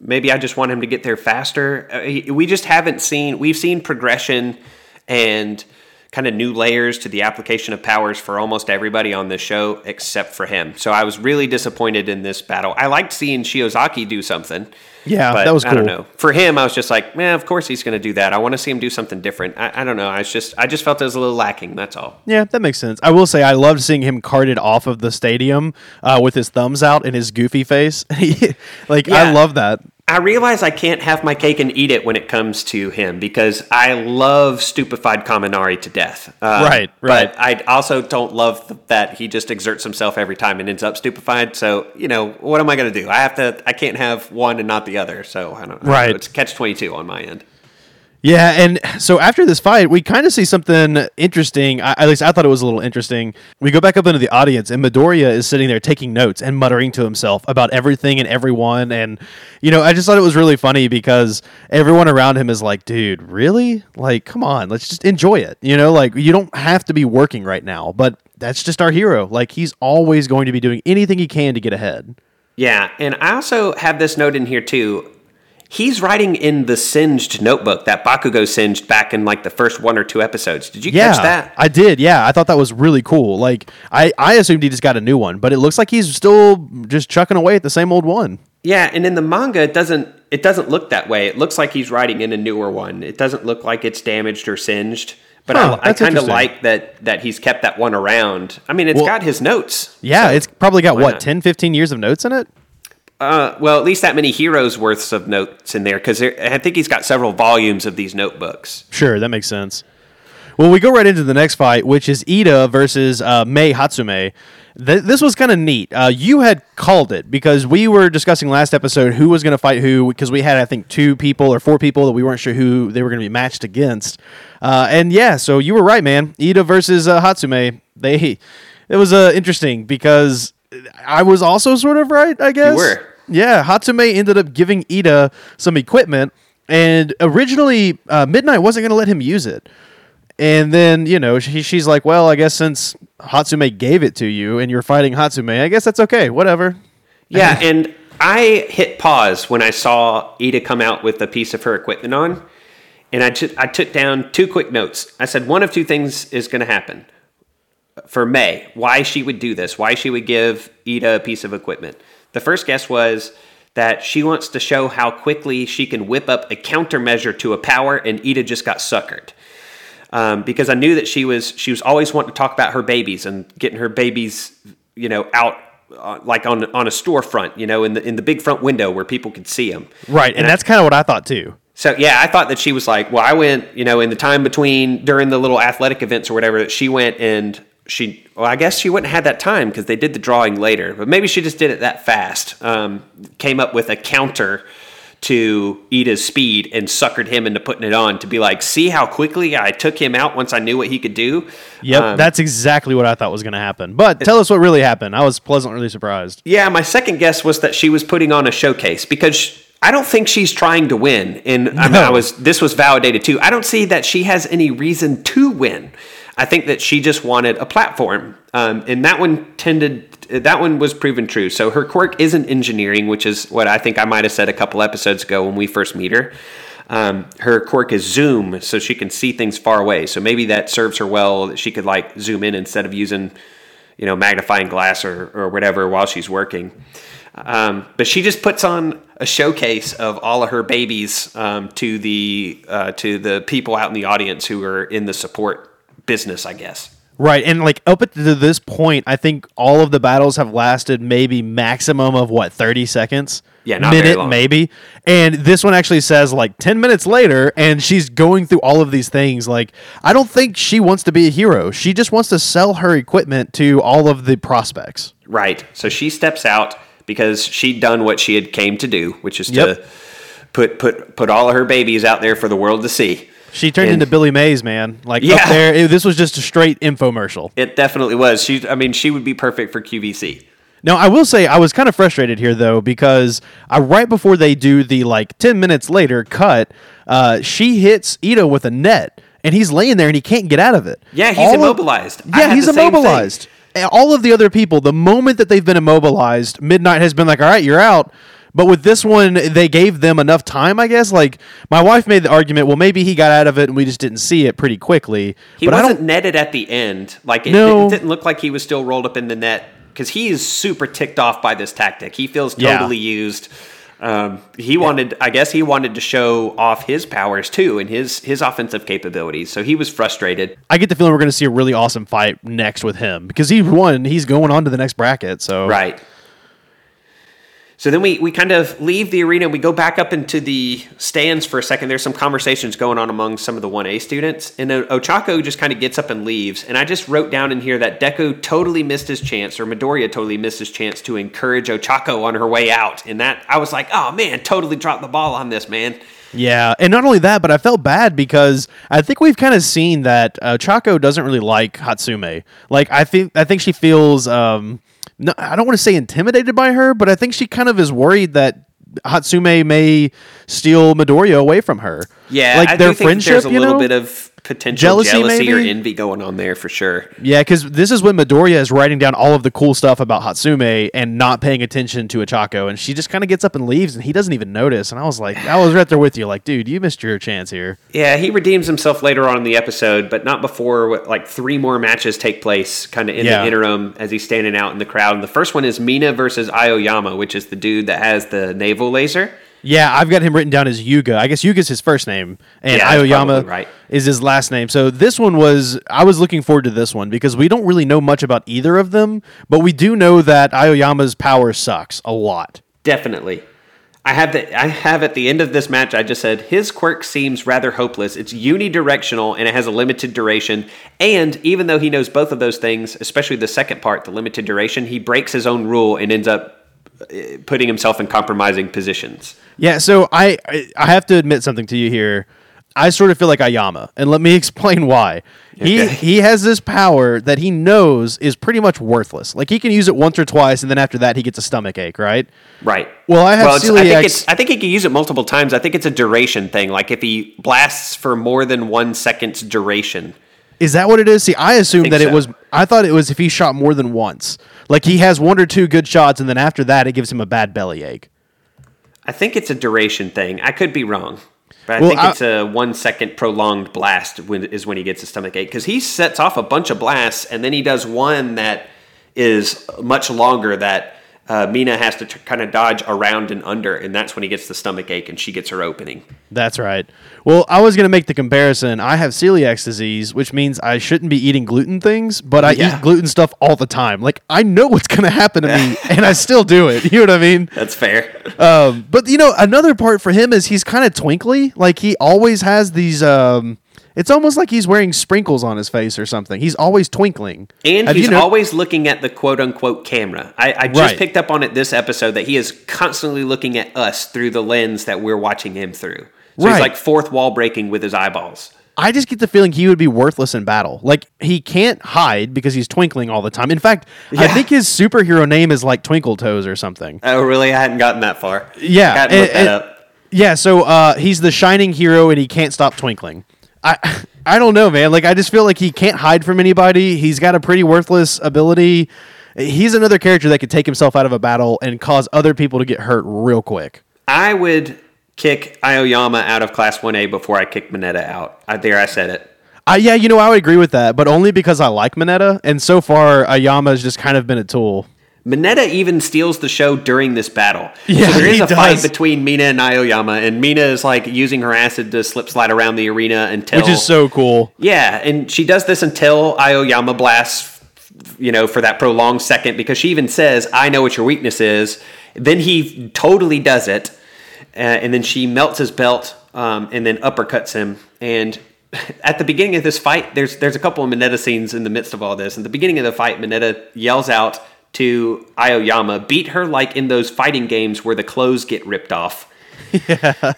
maybe I just want him to get there faster. Uh, we just haven't seen we've seen progression and kind of new layers to the application of powers for almost everybody on this show except for him. So I was really disappointed in this battle. I liked seeing Shiozaki do something. Yeah, but that was I don't know. For him, I was just like, man, of course he's going to do that. I want to see him do something different. I, I don't know. I was just I just felt it was a little lacking. That's all. Yeah, that makes sense. I will say I loved seeing him carted off of the stadium uh, with his thumbs out and his goofy face. [laughs] like I love that. I realize I can't have my cake and eat it when it comes to him because I love stupefied Kaminari to death. Uh, Right, right. But I also don't love that he just exerts himself every time and ends up stupefied. So you know, what am I going to do? I have to. I can't have one and not the other. So I don't. I don't know. Right. It's catch twenty two on my end. Yeah, and so after this fight, we kind of see something interesting. I, at least I thought it was a little interesting. We go back up into the audience, and Midoriya is sitting there taking notes and muttering to himself about everything and everyone. And you know, I just thought it was really funny because everyone around him is like, "Dude, really? Like, come on, let's just enjoy it." You know, like you don't have to be working right now, but that's just our hero. Like he's always going to be doing anything he can to get ahead. Yeah, and I also have this note in here too. He's writing in the singed notebook that Bakugo singed back in like the first one or two episodes. Did you Yeah, catch that? I did. Yeah, I thought that was really cool. Like, I I assumed he just got a new one, but it looks like he's still just chucking away at the same old one. Yeah, and in the manga, it doesn't it doesn't look that way. It looks like he's writing in a newer one. It doesn't look like it's damaged or singed. But Huh, I, I kind of like that that he's kept that one around. I mean, it's Well- got his notes. Yeah, so it's probably got what not? 10, 15 years of notes in it. Uh, well, at least that many heroes worths of notes in there because I think he's got several volumes of these notebooks. Sure, that makes sense. Well, we go right into the next fight, which is Ida versus uh, Mei Hatsume. Th- this was kind of neat. Uh, you had called it because we were discussing last episode who was going to fight who because we had, I think, two people or four people that we weren't sure who they were going to be matched against. Uh, and yeah, so you were right, man. Ida versus uh, Hatsume. They it was uh, interesting because I was also sort of right, I guess. were. Yeah, Hatsume ended up giving Ida some equipment, and originally uh, Midnight wasn't going to let him use it. And then, you know, she, she's like, well, I guess since Hatsume gave it to you and you're fighting Hatsume, I guess that's okay. Whatever. Yeah, [laughs] and I hit pause when I saw Ida come out with a piece of her equipment on, and I took I took down two quick notes. I said one of two things is going to happen for Mei. Why she would do this? Why she would give Ida a piece of equipment? The first guess was that she wants to show how quickly she can whip up a countermeasure to a power, and Ida just got suckered. um, because I knew that she was she was always wanting to talk about her babies and getting her babies, you know, out uh, like on on a storefront, you know, in the in the big front window where people could see them. Right, and, I- that's kind of what I thought too. So yeah, I thought that she was like, well, I went, you know, in the time between during the little athletic events or whatever, that she went and she, well, I guess she wouldn't have had that time because they did the drawing later, but maybe she just did it that fast. Um, came up with a counter to Ida's speed and suckered him into putting it on to be like, see how quickly I took him out once I knew what he could do. Yep, Um, that's exactly what I thought was going to happen. But tell us what really happened. I was pleasantly surprised. Yeah, my second guess was that she was putting on a showcase because I don't think she's trying to win. And I, mean, I was this was validated too. I don't see that she has any reason to win. I think that she just wanted a platform, um, and that one tended that one was proven true. So her quirk isn't engineering, which is what I think I might have said a couple episodes ago when we first meet her. Um, her quirk is zoom, so she can see things far away. So maybe that serves her well. That she could like zoom in instead of using you know, magnifying glass or, or whatever while she's working. Um, but she just puts on a showcase of all of her babies um, to the uh, to the people out in the audience who are in the support business, I guess. Right, and like up to this point, I think all of the battles have lasted maybe maximum of what thirty seconds. Yeah, minute maybe. And this one actually says like ten minutes later, and she's going through all of these things. Like I don't think she wants to be a hero. She just wants to sell her equipment to all of the prospects. Right. So she steps out because she'd done what she had came to do, which is Yep. to put put put all of her babies out there for the world to see. She turned And- into Billy Mays, man. Like Yeah. up there, it- this was just a straight infomercial. It definitely was. She, I mean, she would be perfect for QVC. Now, I will say I was kind of frustrated here though because I, right before they do the like ten minutes later cut, uh, she hits Ida with a net, and he's laying there and he can't get out of it. Yeah, he's All immobilized. I yeah, he's the same thing. immobilized. All of the other people, the moment that they've been immobilized, Midnight has been like, "All right, you're out." But with this one, they gave them enough time, I guess. Like my wife made the argument, well, maybe he got out of it and we just didn't see it pretty quickly. He but I wasn't netted at the end. Like it, No. it didn't look like he was still rolled up in the net because he is super ticked off by this tactic. He feels Yeah. totally used. Um, he wanted, I guess, he wanted to show off his powers too and his his offensive capabilities. So he was frustrated. I get the feeling we're going to see a really awesome fight next with him because he won. He's going on to the next bracket. So Right. So then we, we kind of leave the arena. We go back up into the stands for a second. There's some conversations going on among some of the 1A students. And Ochako just kind of gets up and leaves. And I just wrote down in here that Deku totally missed his chance, or Midoriya totally missed his chance to encourage Ochako on her way out. And that, I was like, oh man, totally dropped the ball on this, man. Yeah, and not only that, but I felt bad because I think we've kind of seen that Chaco doesn't really like Hatsume. Like I think I think she feels um no, I don't want to say intimidated by her, but I think she kind of is worried that Hatsume may steal Midoriya away from her. Yeah, like I their friendship. there's a you little know? bit of potential Jealousy, jealousy, or envy going on there for sure. Yeah, because this is when Midoriya is writing down all of the cool stuff about Hatsume and not paying attention to Ochako, and she just kind of gets up and leaves, and he doesn't even notice. And I was like, I was right there with you, like, dude, you missed your chance here. Yeah, he redeems himself later on in the episode, but not before like three more matches take place, kind of in Yeah. the interim as he's standing out in the crowd. And the first one is Mina versus Aoyama, which is the dude that has the navel laser. Yeah, I've got him written down as Yuga. I guess Yuga's his first name, and Yeah, Aoyama right. is his last name. So this one was I was looking forward to this one because we don't really know much about either of them, but we do know that Aoyama's power sucks a lot. Definitely. I have the I have at the end of this match. I just said his quirk seems rather hopeless. It's unidirectional and it has a limited duration. And even though he knows both of those things, especially the second part, the limited duration, he breaks his own rule and ends up uh, putting himself in compromising positions. Yeah, so I I I have to admit something to you here. I sort of feel like Aoyama, and let me [laughs] explain why. He Okay. he has this power that he knows is pretty much worthless. Like he can use it once or twice, and then after that he gets a stomach ache, right? Right. Well, I have I celiac- think it's. I think he can use it multiple times. I think it's a duration thing. Like if he blasts for more than one second's duration. Is that what it is? See, I assumed think that it so. was. I thought it was if he shot more than once. Like he has one or two good shots, and then after that, it gives him a bad bellyache. I think it's a duration thing. I could be wrong. But I Well, think I- it's a one second prolonged blast when, is when he gets a stomach ache because he sets off a bunch of blasts and then he does one that is much longer that uh, Mina has to t- kind of dodge around and under, and that's when he gets the stomach ache and she gets her opening. That's right. Well, I was going to make the comparison. I have celiac disease, which means I shouldn't be eating gluten things, but I Yeah. eat gluten stuff all the time. Like, I know what's going to happen to me, [laughs] and I still do it. You know what I mean? That's fair. [laughs] Um, but, you know, another part for him is he's kind of twinkly. Like, he always has these. Um, it's almost like he's wearing sprinkles on his face or something. He's always twinkling. And Have he's you know- always looking at the quote unquote camera. I, I just Right. picked up on it this episode that he is constantly looking at us through the lens that we're watching him through. So Right. he's like fourth wall breaking with his eyeballs. I just get the feeling he would be worthless in battle. Like he can't hide because he's twinkling all the time. In fact, I think his superhero name is like Twinkle Toes or something. Oh, really? I hadn't gotten that far. Yeah, Hadn't looked that up. Yeah, so uh, he's the shining hero and he can't stop twinkling. I I don't know, man. Like I just feel like he can't hide from anybody. He's got a pretty worthless ability. He's another character that could take himself out of a battle and cause other people to get hurt real quick. I would kick Aoyama out of Class 1A before I kick Mineta out. I, there, I said it. Uh, yeah, you know, I would agree with that, but only because I like Mineta, and so far Aoyama has just kind of been a tool. Mineta even steals the show during this battle. Yeah, so there is a fight between Mina and Aoyama, and Mina is like using her acid to slip slide around the arena until Which is so cool. Yeah, and she does this until Aoyama blasts, you know, for that prolonged second because she even says, "I know what your weakness is." Then he totally does it, uh, and then she melts his belt um, and then uppercuts him. And [laughs] at the beginning of this fight, there's there's a couple of Mineta scenes in the midst of all this. In the beginning of the fight, Mineta yells out to Aoyama, "Beat her like in those fighting games where the clothes get ripped off." [laughs]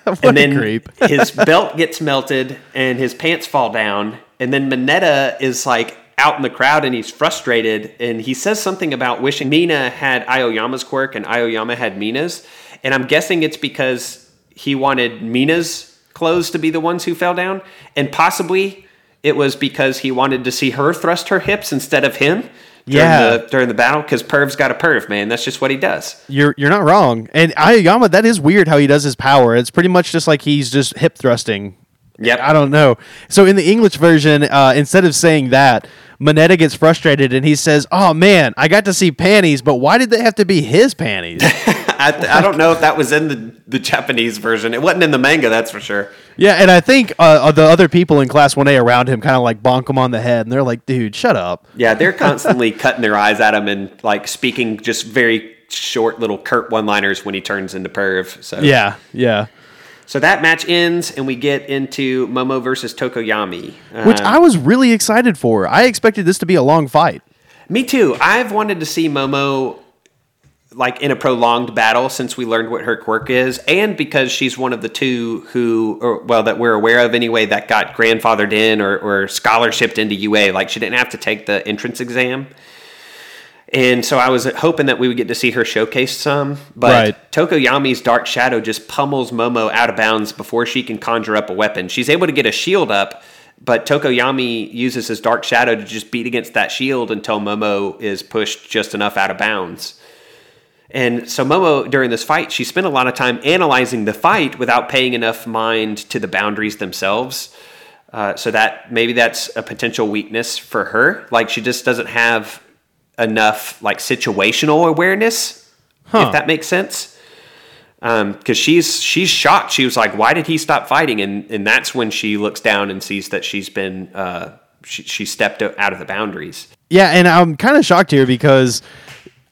What and then [laughs] his belt gets melted and his pants fall down. And then Mineta is like out in the crowd and he's frustrated. And he says something about wishing Mina had Aoyama's quirk and Aoyama had Mina's. And I'm guessing it's because he wanted Mina's clothes to be the ones who fell down. And possibly it was because he wanted to see her thrust her hips instead of him during Yeah. the during the battle because Perv's got a perv man that's just what he does You're you're not wrong. And Aoyama, that is weird how he does his power. It's pretty much just like he's just hip thrusting. Yep. I don't know. So in the English version, uh, instead of saying that, Mineta gets frustrated and he says, "Oh man, I got to see panties, but why did they have to be his panties?" [laughs] I, I don't know if that was in the, the Japanese version. It wasn't in the manga, that's for sure. yeah, and I think uh, the other people in Class One A around him kind of like bonk him on the head, and they're like, "Dude, shut up." Yeah, they're constantly [laughs] cutting their eyes at him and like speaking just very short little curt one-liners when he turns into perv. So Yeah, yeah. So that match ends and we get into Momo versus Tokoyami. Which Uh, I was really excited for. I expected this to be a long fight. me too. I've wanted to see Momo like in a prolonged battle since we learned what her quirk is, and because she's one of the two who, or well, that we're aware of anyway, that got grandfathered in or, or scholarshiped into UA. Like she didn't have to take the entrance exam. And so I was hoping that we would get to see her showcase some, but Right. Tokoyami's Dark Shadow just pummels Momo out of bounds before she can conjure up a weapon. She's able to get a shield up, but Tokoyami uses his Dark Shadow to just beat against that shield until Momo is pushed just enough out of bounds. And so Momo during this fight, she spent a lot of time analyzing the fight without paying enough mind to the boundaries themselves. Uh, so that maybe that's a potential weakness for her. Like she just doesn't have enough like situational awareness, Huh. if that makes sense. Because she's she's shocked. She was like, "Why did he stop fighting?" And and that's when she looks down and sees that she's been uh, she, she stepped out of the boundaries. Yeah, and I'm kind of shocked here because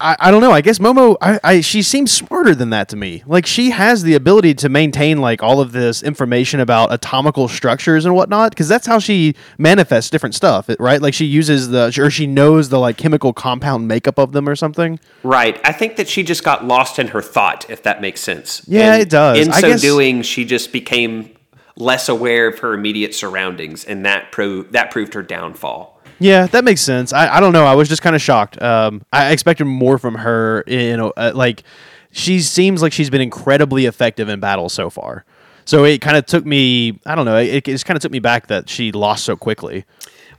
I, I don't know. I guess Momo, I, I she seems smarter than that to me. Like she has the ability to maintain like all of this information about atomical structures and whatnot because that's how she manifests different stuff, right? Like she uses the or she knows the like chemical compound makeup of them or something. Right. I think that she just got lost in her thought, if that makes sense. Yeah, it does. In I so guess- doing, she just became less aware of her immediate surroundings, and that pro- that proved her downfall. Yeah, that makes sense. I, I don't know. I was just kind of shocked. Um, I expected more from her. You know, uh, like she seems like she's been incredibly effective in battle so far. So it kind of took me. I don't know. It, it just kind of took me back that she lost so quickly.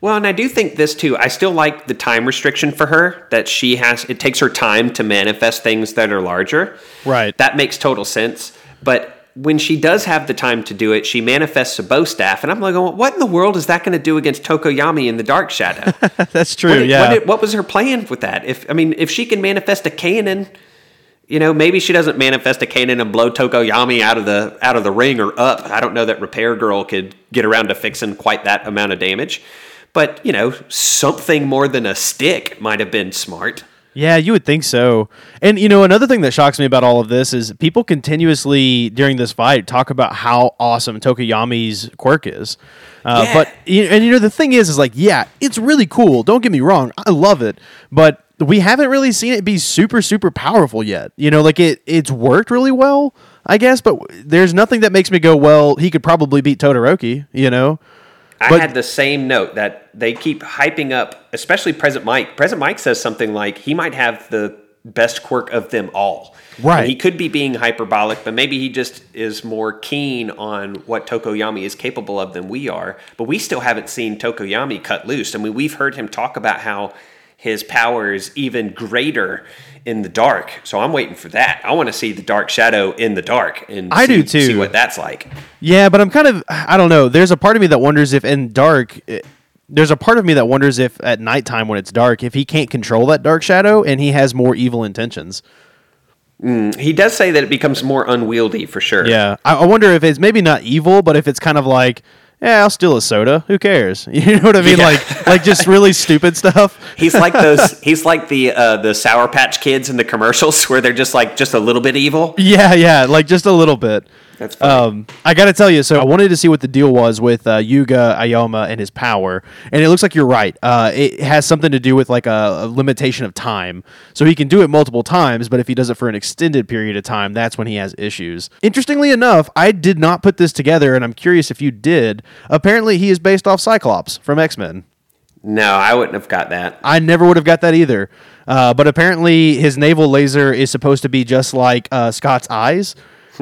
Well, and I do think this too. I still like the time restriction for her that she has. It takes her time to manifest things that are larger. Right. That makes total sense. But when she does have the time to do it, she manifests a bow staff, and I'm like, what in the world is that going to do against Tokoyami in the Dark Shadow? [laughs] That's true. What, yeah. what, what was her plan with that? If I mean, if she can manifest a cannon, you know, maybe she doesn't manifest a cannon and blow Tokoyami out of the out of the ring or up. I don't know that Repair Girl could get around to fixing quite that amount of damage. But, you know, something more than a stick might have been smart. Yeah, you would think so. And you know, another thing that shocks me about all of this is people continuously during this fight talk about how awesome Tokoyami's quirk is. Uh, Yeah. But and you know, the thing is, is like, yeah, it's really cool. Don't get me wrong, I love it, but we haven't really seen it be super, super powerful yet. You know, like it, it's worked really well, I guess. But there's nothing that makes me go, well, he could probably beat Todoroki. You know, I But- had the same note that they keep hyping up, especially Present Mike. Present Mike says something like he might have the best quirk of them all. Right. And he could be being hyperbolic, but maybe he just is more keen on what Tokoyami is capable of than we are. But we still haven't seen Tokoyami cut loose. I mean, we've heard him talk about how his power is even greater in the dark. So I'm waiting for that. I want to see the dark shadow in the dark and I see, do too. see what that's like. Yeah, but I'm kind of I don't know. There's a part of me that wonders if in dark eh, there's a part of me that wonders if at nighttime when it's dark if he can't control that dark shadow and he has more evil intentions. He does say that it becomes more unwieldy for sure. Yeah. I, I wonder if it's maybe not evil, but if it's kind of like yeah, I'll steal a soda. Who cares? [laughs] You know what I mean? Yeah. Like, like just really stupid stuff. [laughs] He's like [laughs] those. he's like the uh, the Sour Patch Kids in the commercials, where they're just like just a little bit evil. Yeah, yeah, like just a little bit. That's funny. Um, I got to tell you, so I wanted to see what the deal was with uh, Yuga Aoyama and his power, and it looks like you're right. Uh, it has something to do with like a, a limitation of time, so he can do it multiple times, but if he does it for an extended period of time, that's when he has issues. Interestingly enough, I did not put this together, and I'm curious if you did. Apparently, he is based off Cyclops from X Men. no, I wouldn't have got that. I never would have got that either. Uh, but apparently, his navel laser is supposed to be just like uh, Scott's eyes.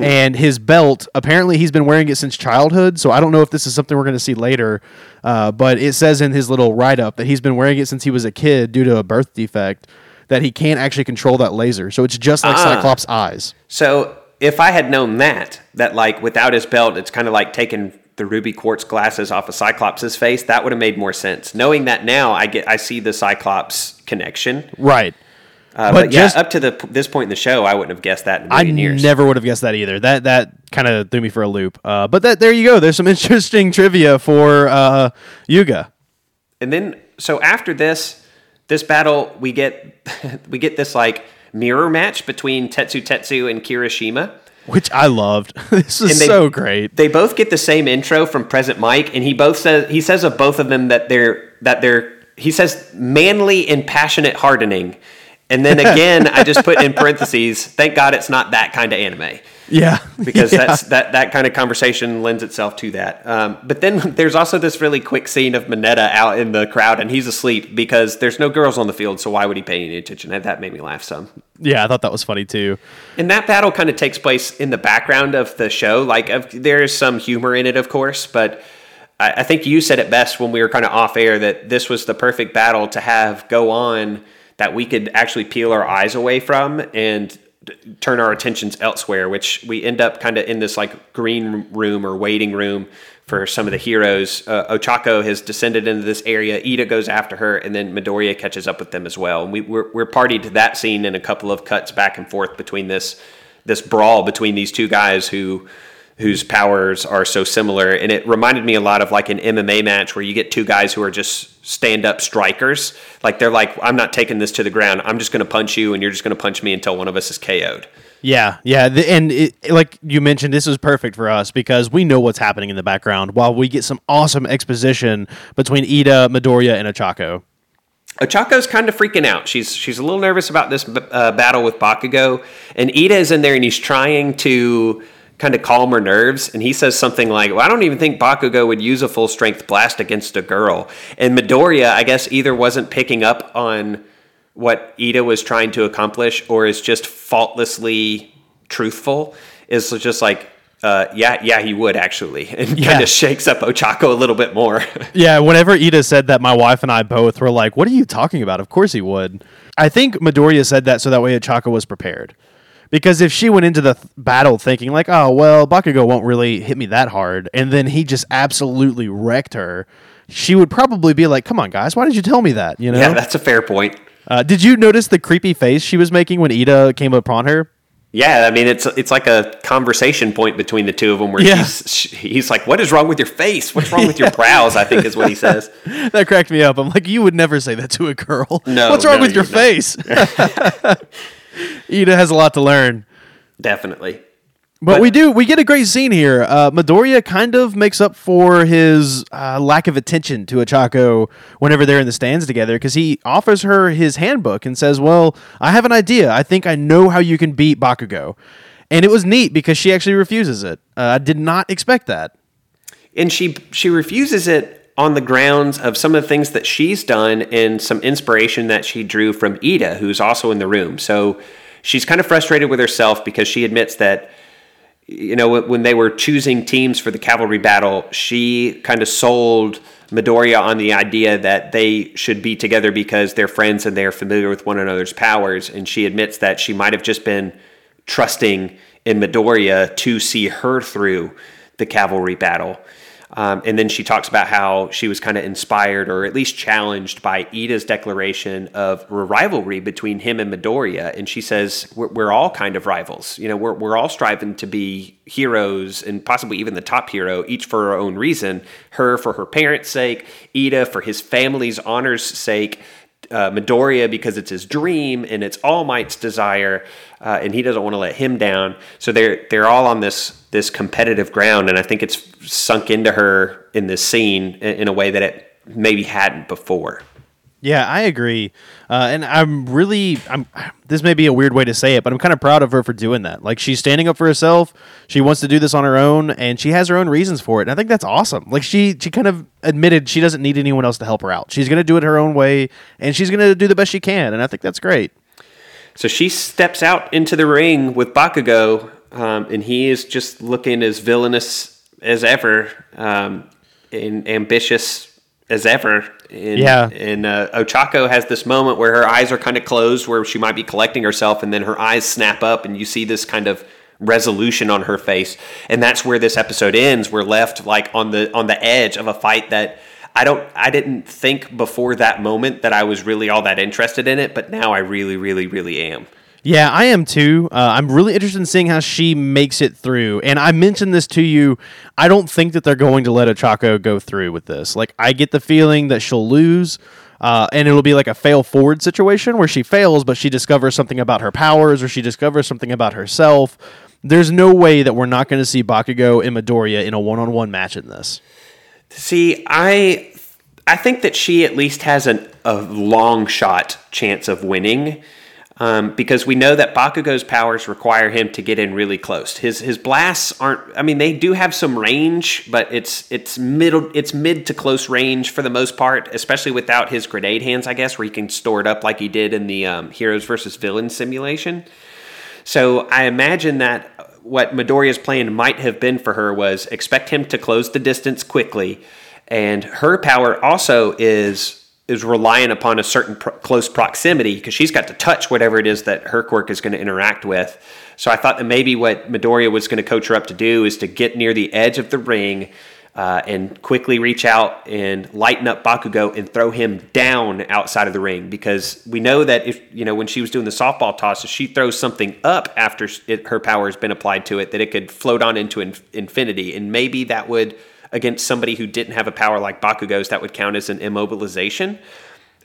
And his belt, apparently, he's been wearing it since childhood. So I don't know if this is something we're going to see later. Uh, but it says in his little write up that he's been wearing it since he was a kid due to a birth defect, that he can't actually control that laser. So it's just like Ah. Cyclops' eyes. So if I had known that, that like without his belt, it's kind of like taking the ruby quartz glasses off of Cyclops' face. That would have made more sense. Knowing that now, I get I see the Cyclops connection. Right. Uh, But but, yeah, just- up to the this point in the show, I wouldn't have guessed that I years. never would have guessed that either. That that kind of threw me for a loop. Uh, but that there you go. There's some [laughs] interesting trivia for uh, Yuga. And then so after this this battle we get [laughs] we get this like mirror match between Tetsu Tetsu and Kirishima. which I loved. [laughs] this is they- so great. They both get the same intro from Present Mike and he both says he says of both of them that they're that they're he says manly and passionate hardening. And then [laughs] again, I just put in parentheses, thank God it's not that kind of anime. Yeah, because [laughs] Yeah. that's that that kind of conversation lends itself to that. Um, but then [laughs] there's also this really quick scene of Mineta out in the crowd and he's asleep because there's no girls on the field, so why would he pay any attention? And that made me laugh some. yeah. I thought that was funny too. And that battle kind of takes place in the background of the show. Like of, there's some humor in it, of course, but I, I think you said it best when we were kind of off air that this was the perfect battle to have go on that we could actually peel our eyes away from and turn our attentions elsewhere. Which we end up kind of in this like green room or waiting room for some of the heroes. Uh, Ochako has descended into this area. Ida goes after her, and then Midoriya catches up with them as well. And we, we're, we're to that scene and a couple of cuts back and forth between this this brawl between these two guys who whose powers are so similar. And it reminded me a lot of like an MMA match where you get two guys who are just stand up strikers. Like they're like I'm not taking this to the ground. I'm just going to punch you and you're just going to punch me until one of us is KO'd Yeah, yeah, the, and it, like you mentioned, this was perfect for us because we know what's happening in the background while we get some awesome exposition between Ida, Midoriya, and Ochako. Ochako's kind of freaking out. She's she's a little nervous about this uh, battle with Bakugo, and Ida is in there and he's trying to kind of calm her nerves. And he says something like, "Well, I don't even think Bakugo would use a full strength blast against a girl." And Midoriya, I guess, either wasn't picking up on what Ida was trying to accomplish, or is just faultlessly truthful. Is just like. Uh, yeah, yeah, he would actually, [laughs] and Yeah. kind of shakes up Ochako a little bit more. [laughs] Yeah, whenever Ida said that, my wife and I both were like, "What are you talking about?" Of course he would. I think Midoriya said that so that way Ochako was prepared. Because if she went into the th- battle thinking like, "Oh well, Bakugo won't really hit me that hard," and then he just absolutely wrecked her, she would probably be like, "Come on, guys, why did you tell me that?" You know? yeah, that's a fair point. Uh, did you notice the creepy face she was making when Ida came upon her? Yeah, I mean it's it's like a conversation point between the two of them where Yeah. he's he's like, "What is wrong with your face? What's wrong with your [laughs] brows?" I think is what he says. [laughs] That cracked me up. I'm like, you would never say that to a girl. No, [laughs] What's wrong no, with your not. face? Ida has a lot to learn. Definitely. But, But- we do we get a great scene here. Uh, Midoriya kind of makes up for his uh, lack of attention to Ochako whenever they're in the stands together because he offers her his handbook and says, "Well, I have an idea. I think I know how you can beat Bakugo." And it was neat because she actually refuses it. Uh, I did not expect that. and she she refuses it on the grounds of some of the things that she's done and some inspiration that she drew from Ida, who's also in the room. So she's kind of frustrated with herself because she admits that you know when- they were choosing teams for the cavalry battle, she kind of sold Midoriya on the idea that they should be together because they're friends and they're familiar with one another's powers. And she admits that she might have just been trusting in Midoriya to see her through the cavalry battle. Um, and then she talks about how she was kind of inspired or at least challenged by Ida's declaration of rivalry between him and Midoriya. And she says, we're, we're all kind of rivals. You know, we're, we're all striving to be heroes and possibly even the top hero, each for our own reason. Her for her parents' sake, Ida for his family's honor's sake, uh, Midoriya because it's his dream and it's All Might's desire, uh, and he doesn't want to let him down. So they're they're all on this this competitive ground, and I think it's sunk into her in this scene in, in a way that it maybe hadn't before. Yeah, I agree, uh, and I'm really, I'm. This may be a weird way to say it, but I'm kind of proud of her for doing that. Like she's standing up for herself. She wants to do this on her own, and she has her own reasons for it. And I think that's awesome. Like she, she kind of admitted she doesn't need anyone else to help her out. She's going to do it her own way, and she's going to do the best she can. And I think that's great. So she steps out into the ring with Bakugo, um, and he is just looking as villainous as ever, um, and ambitious as ever. And, Yeah. And uh, Ochako has this moment where her eyes are kind of closed, where she might be collecting herself, and then her eyes snap up, and you see this kind of resolution on her face, and that's where this episode ends. We're left like on the on the edge of a fight that. I don't. I didn't think before that moment that I was really all that interested in it, but now I really, really, really am. Yeah, I am too. Uh, I'm really interested in seeing how she makes it through. And I mentioned this to you. I don't think that they're going to let Ochako go through with this. Like, I get the feeling that she'll lose. Uh, and it'll be like a fail forward situation where she fails, but she discovers something about her powers or she discovers something about herself. There's no way that we're not going to see Bakugo and Midoriya in a one on one match in this. See, I I think that she at least has an, a long shot chance of winning. Um, because we know that Bakugo's powers require him to get in really close. His his blasts aren't. I mean, they do have some range, but it's it's middle it's mid to close range for the most part. Especially without his grenade hands, I guess, where he can store it up like he did in the um, Heroes versus Villains simulation. So I imagine that what Midoriya's plan might have been for her was expect him to close the distance quickly, and her power also is is reliant upon a certain pro- close proximity because she's got to touch whatever it is that her quirk is going to interact with. So I thought that maybe what Midoriya was going to coach her up to do is to get near the edge of the ring. Uh, and quickly reach out and lighten up Bakugo and throw him down outside of the ring because we know that if you know when she was doing the softball toss, if she throws something up after it, her power has been applied to it, that it could float on into in, infinity, and maybe that would against somebody who didn't have a power like Bakugo's, that would count as an immobilization.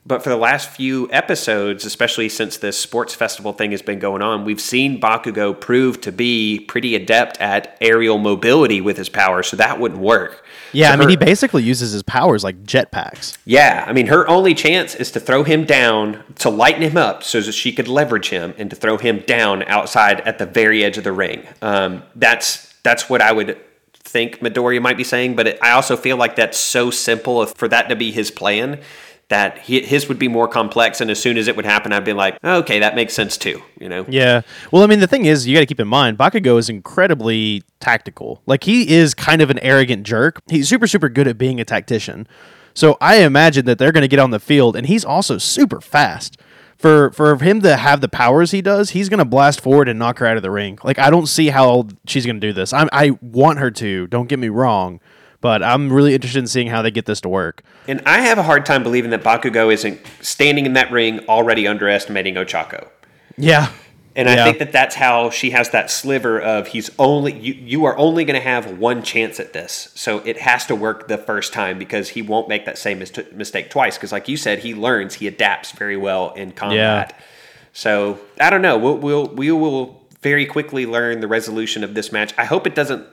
But for the last few episodes, especially since this sports festival thing has been going on, we've seen Bakugo prove to be pretty adept at aerial mobility with his power, so that wouldn't work. Yeah, So I mean, her- he basically uses his powers like jetpacks. yeah, I mean, her only chance is to throw him down, to lighten him up so that she could leverage him, and to throw him down outside at the very edge of the ring. Um, that's that's what I would think Midoriya might be saying, but it, I also feel like that's so simple for that to be his plan that he, his would be more complex. And as soon as it would happen, I'd be like, okay, that makes sense too. You know? Yeah. Well, I mean, the thing is, you got to keep in mind, Bakugo is incredibly tactical. Like, he is kind of an arrogant jerk. He's super, super good at being a tactician. So I imagine that they're going to get on the field, and he's also super fast. For, for him to have the powers he does, he's going to blast forward and knock her out of the ring. Like, I don't see how she's going to do this. I, I want her to, don't get me wrong, But I'm really interested in seeing how they get this to work. And I have a hard time believing that Bakugo isn't standing in that ring already underestimating Ochako. Yeah. And I think that that's how she has that sliver of he's only you, you are only going to have one chance at this. So it has to work the first time because he won't make that same mis- mistake twice because like you said he learns, he adapts very well in combat. So I don't know. We'll, we'll we will very quickly learn the resolution of this match. I hope it doesn't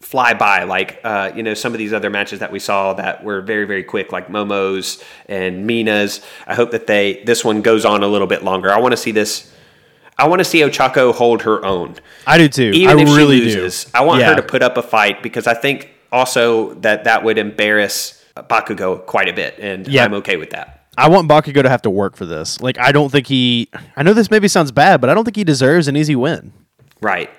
fly by like uh, you know some of these other matches that we saw that were very very quick like Momo's and Mina's. I hope that they this one goes on a little bit longer. I want to see this. I want to see Ochako hold her own. I do too. Even I if really she loses, do. I want Yeah. her to put up a fight because I think also that that would embarrass Bakugo quite a bit, and Yeah. I'm okay with that. I want Bakugo to have to work for this. Like, I don't think he. I know this maybe sounds bad, but I don't think he deserves an easy win. Right.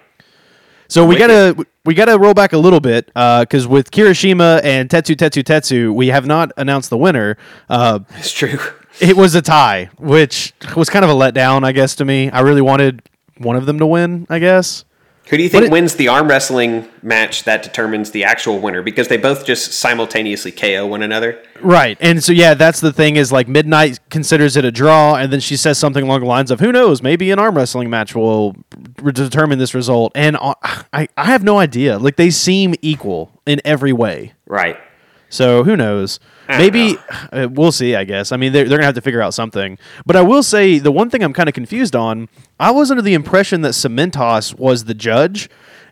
So we gotta we gotta roll back a little bit because with Kirishima and Tetsu Tetsu Tetsu, we have not announced the winner. Uh, It's true. It was a tie, which was kind of a letdown, I guess, to me. I really wanted one of them to win. I guess. Who do you think it- wins the arm wrestling match that determines the actual winner? Because they both just simultaneously KO one another. Right. And so yeah, that's the thing is like Midnight considers it a draw and then she says something along the lines of who knows, maybe an arm wrestling match will r- determine this result. And uh, I I have no idea. Like they seem equal in every way. Right. So who knows? Maybe [sighs] uh, we'll see. I guess. I mean, they're, they're gonna have to figure out something. But I will say the one thing I'm kind of confused on. I was under the impression that Cementoss was the judge,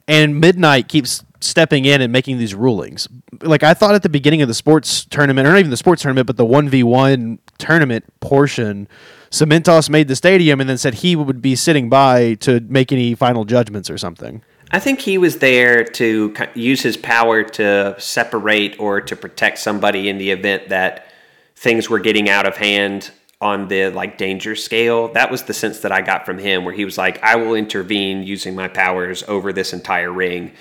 and Midnight keeps stepping in and making these rulings. Like I thought at the beginning of the sports tournament, or not even the sports tournament, but the one v one tournament portion. Cementoss made the stadium and then said he would be sitting by to make any final judgments or something. I think he was there to use his power to separate or to protect somebody in the event that things were getting out of hand on the like danger scale. That was the sense that I got from him where he was like I will intervene using my powers over this entire ring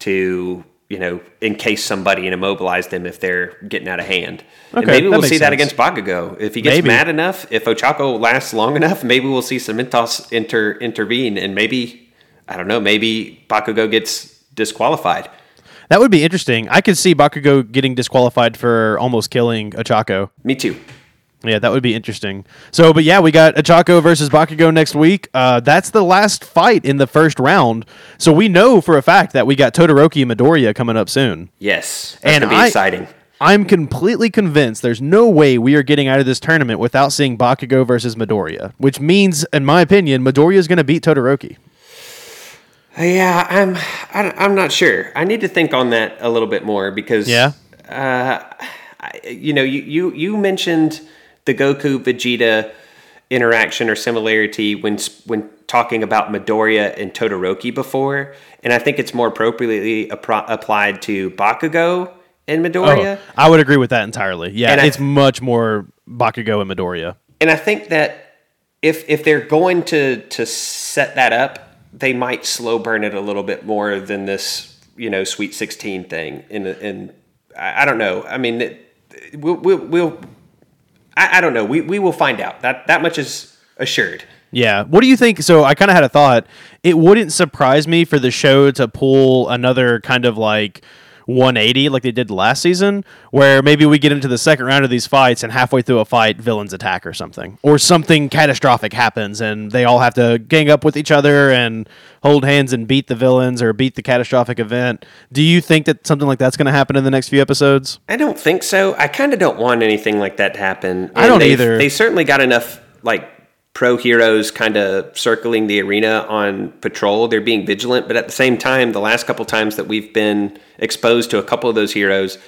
to, you know, encase somebody and immobilize them if they're getting out of hand. and Okay, maybe we'll see that against Bakugo. If he gets Maybe. mad enough, if Ochako lasts long enough, maybe we'll see Cementoss inter intervene and maybe I don't know, maybe Bakugo gets disqualified. That would be interesting. I could see Bakugo getting disqualified for almost killing Ochako. Me too. Yeah, that would be interesting. So, but yeah, we got Ochako versus Bakugo next week. Uh, that's the last fight in the first round. So we know for a fact that we got Todoroki and Midoriya coming up soon. Yes. That's And gonna be I- exciting. I'm completely convinced there's no way we are getting out of this tournament without seeing Bakugo versus Midoriya, which means, in my opinion, Midoriya is going to beat Todoroki. Yeah, I'm I I'm not sure. I need to think on that a little bit more because Yeah? uh, I, you know, you, you you mentioned the Goku Vegeta interaction or similarity when when talking about Midoriya and Todoroki before, and I think it's more appropriately appro- applied to Bakugo and Midoriya. Oh, I would agree with that entirely. Yeah, And I- it's much more Bakugo and Midoriya. And I think that if if they're going to to set that up, they might slow burn it a little bit more than this, you know, Sweet Sixteen thing. And I don't know. I mean, it, we'll we'll, we'll I, I don't know. We we will find out. That that much is assured. Yeah. What do you think? So I kind of had a thought. It wouldn't surprise me for the show to pull another kind of like 180 like they did last season, where maybe we get into the second round of these fights and halfway through a fight, villains attack or something. Or something catastrophic happens and they all have to gang up with each other and hold hands and beat the villains or beat the catastrophic event. Do you think that something like that's going to happen in the next few episodes? I don't think so. I kind of don't want anything like that to happen. I don't either. They certainly got enough like pro heroes kind of circling the arena on patrol. They're being vigilant, but at the same time, the last couple times that we've been exposed to a couple of those heroes,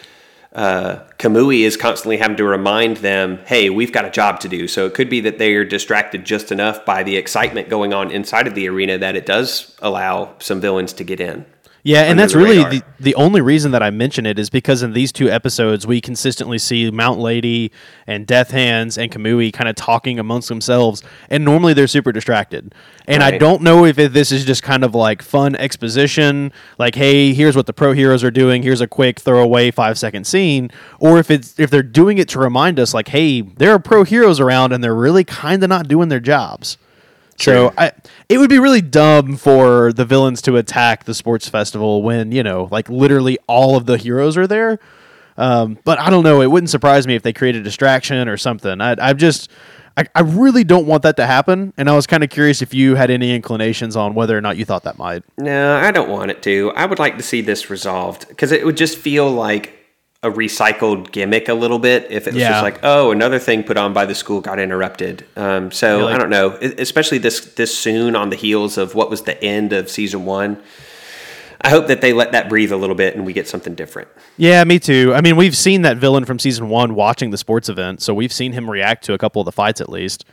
uh, Kamui is constantly having to remind them, "Hey, we've got a job to do." So it could be that they are distracted just enough by the excitement going on inside of the arena that it does allow some villains to get in. Yeah, and that's the really radar. the, the only reason that I mention it is because in these two episodes we consistently see Mount Lady and Death Hands and Kamui kind of talking amongst themselves, and normally they're super distracted. And I don't know if it, this is just kind of like fun exposition, like hey, here's what the pro heroes are doing, here's a quick throwaway five second scene, or if it's if they're doing it to remind us, like hey, there are pro heroes around and they're really kind of not doing their jobs. So I, it would be really dumb for the villains to attack the sports festival when you know, like literally all of the heroes are there. Um, but I don't know. It wouldn't surprise me if they create a distraction or something. I, I'm just, I, I really don't want that to happen. And I was kind of curious if you had any inclinations on whether or not you thought that might. No, I don't want it to. I would like to see this resolved because it would just feel like a recycled gimmick a little bit if it was Yeah. just like, oh, another thing put on by the school got interrupted. Um, so like- I don't know, especially this this soon on the heels of what was the end of season one. I hope that they let that breathe a little bit and we get something different. Yeah, me too. I mean, we've seen that villain from season one watching the sports event, so we've seen him react to a couple of the fights at least.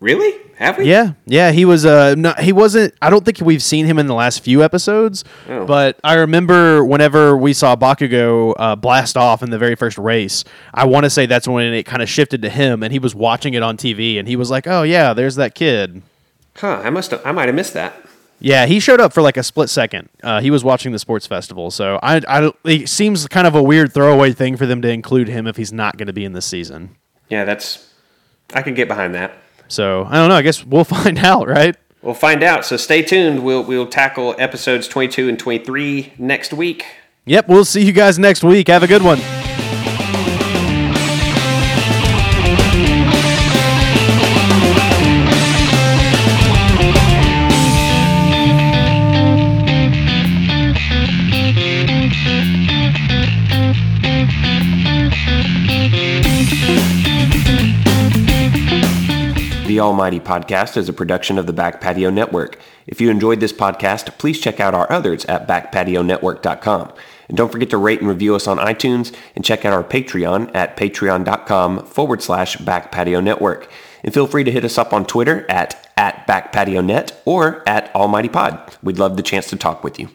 Really? Have we? Yeah, yeah, he was. Uh, no, he wasn't. I don't think we've seen him in the last few episodes. Oh. But I remember whenever we saw Bakugo uh, blast off in the very first race, I want to say that's when it kind of shifted to him, and he was watching it on TV, and he was like, "Oh yeah, there's that kid." Huh? I must. Have, I might have missed that. Yeah, he showed up for like a split second. Uh, he was watching the sports festival, so I, I, it seems kind of a weird throwaway thing for them to include him if he's not going to be in this season. Yeah, that's. I can get behind that. So I don't know. I guess we'll [laughs] find out, right? We'll find out. So stay tuned. We'll we'll tackle episodes twenty two and twenty three next week. Yep. We'll see you guys next week. Have a good one. The Almighty Podcast is a production of the Back Patio Network. If you enjoyed this podcast, please check out our others at backpationetwork.com. And don't forget to rate and review us on iTunes and check out our Patreon at patreon.com forward slash Back Patio Network. And feel free to hit us up on Twitter at, at BackPatioNet or at Almighty Pod. We'd love the chance to talk with you.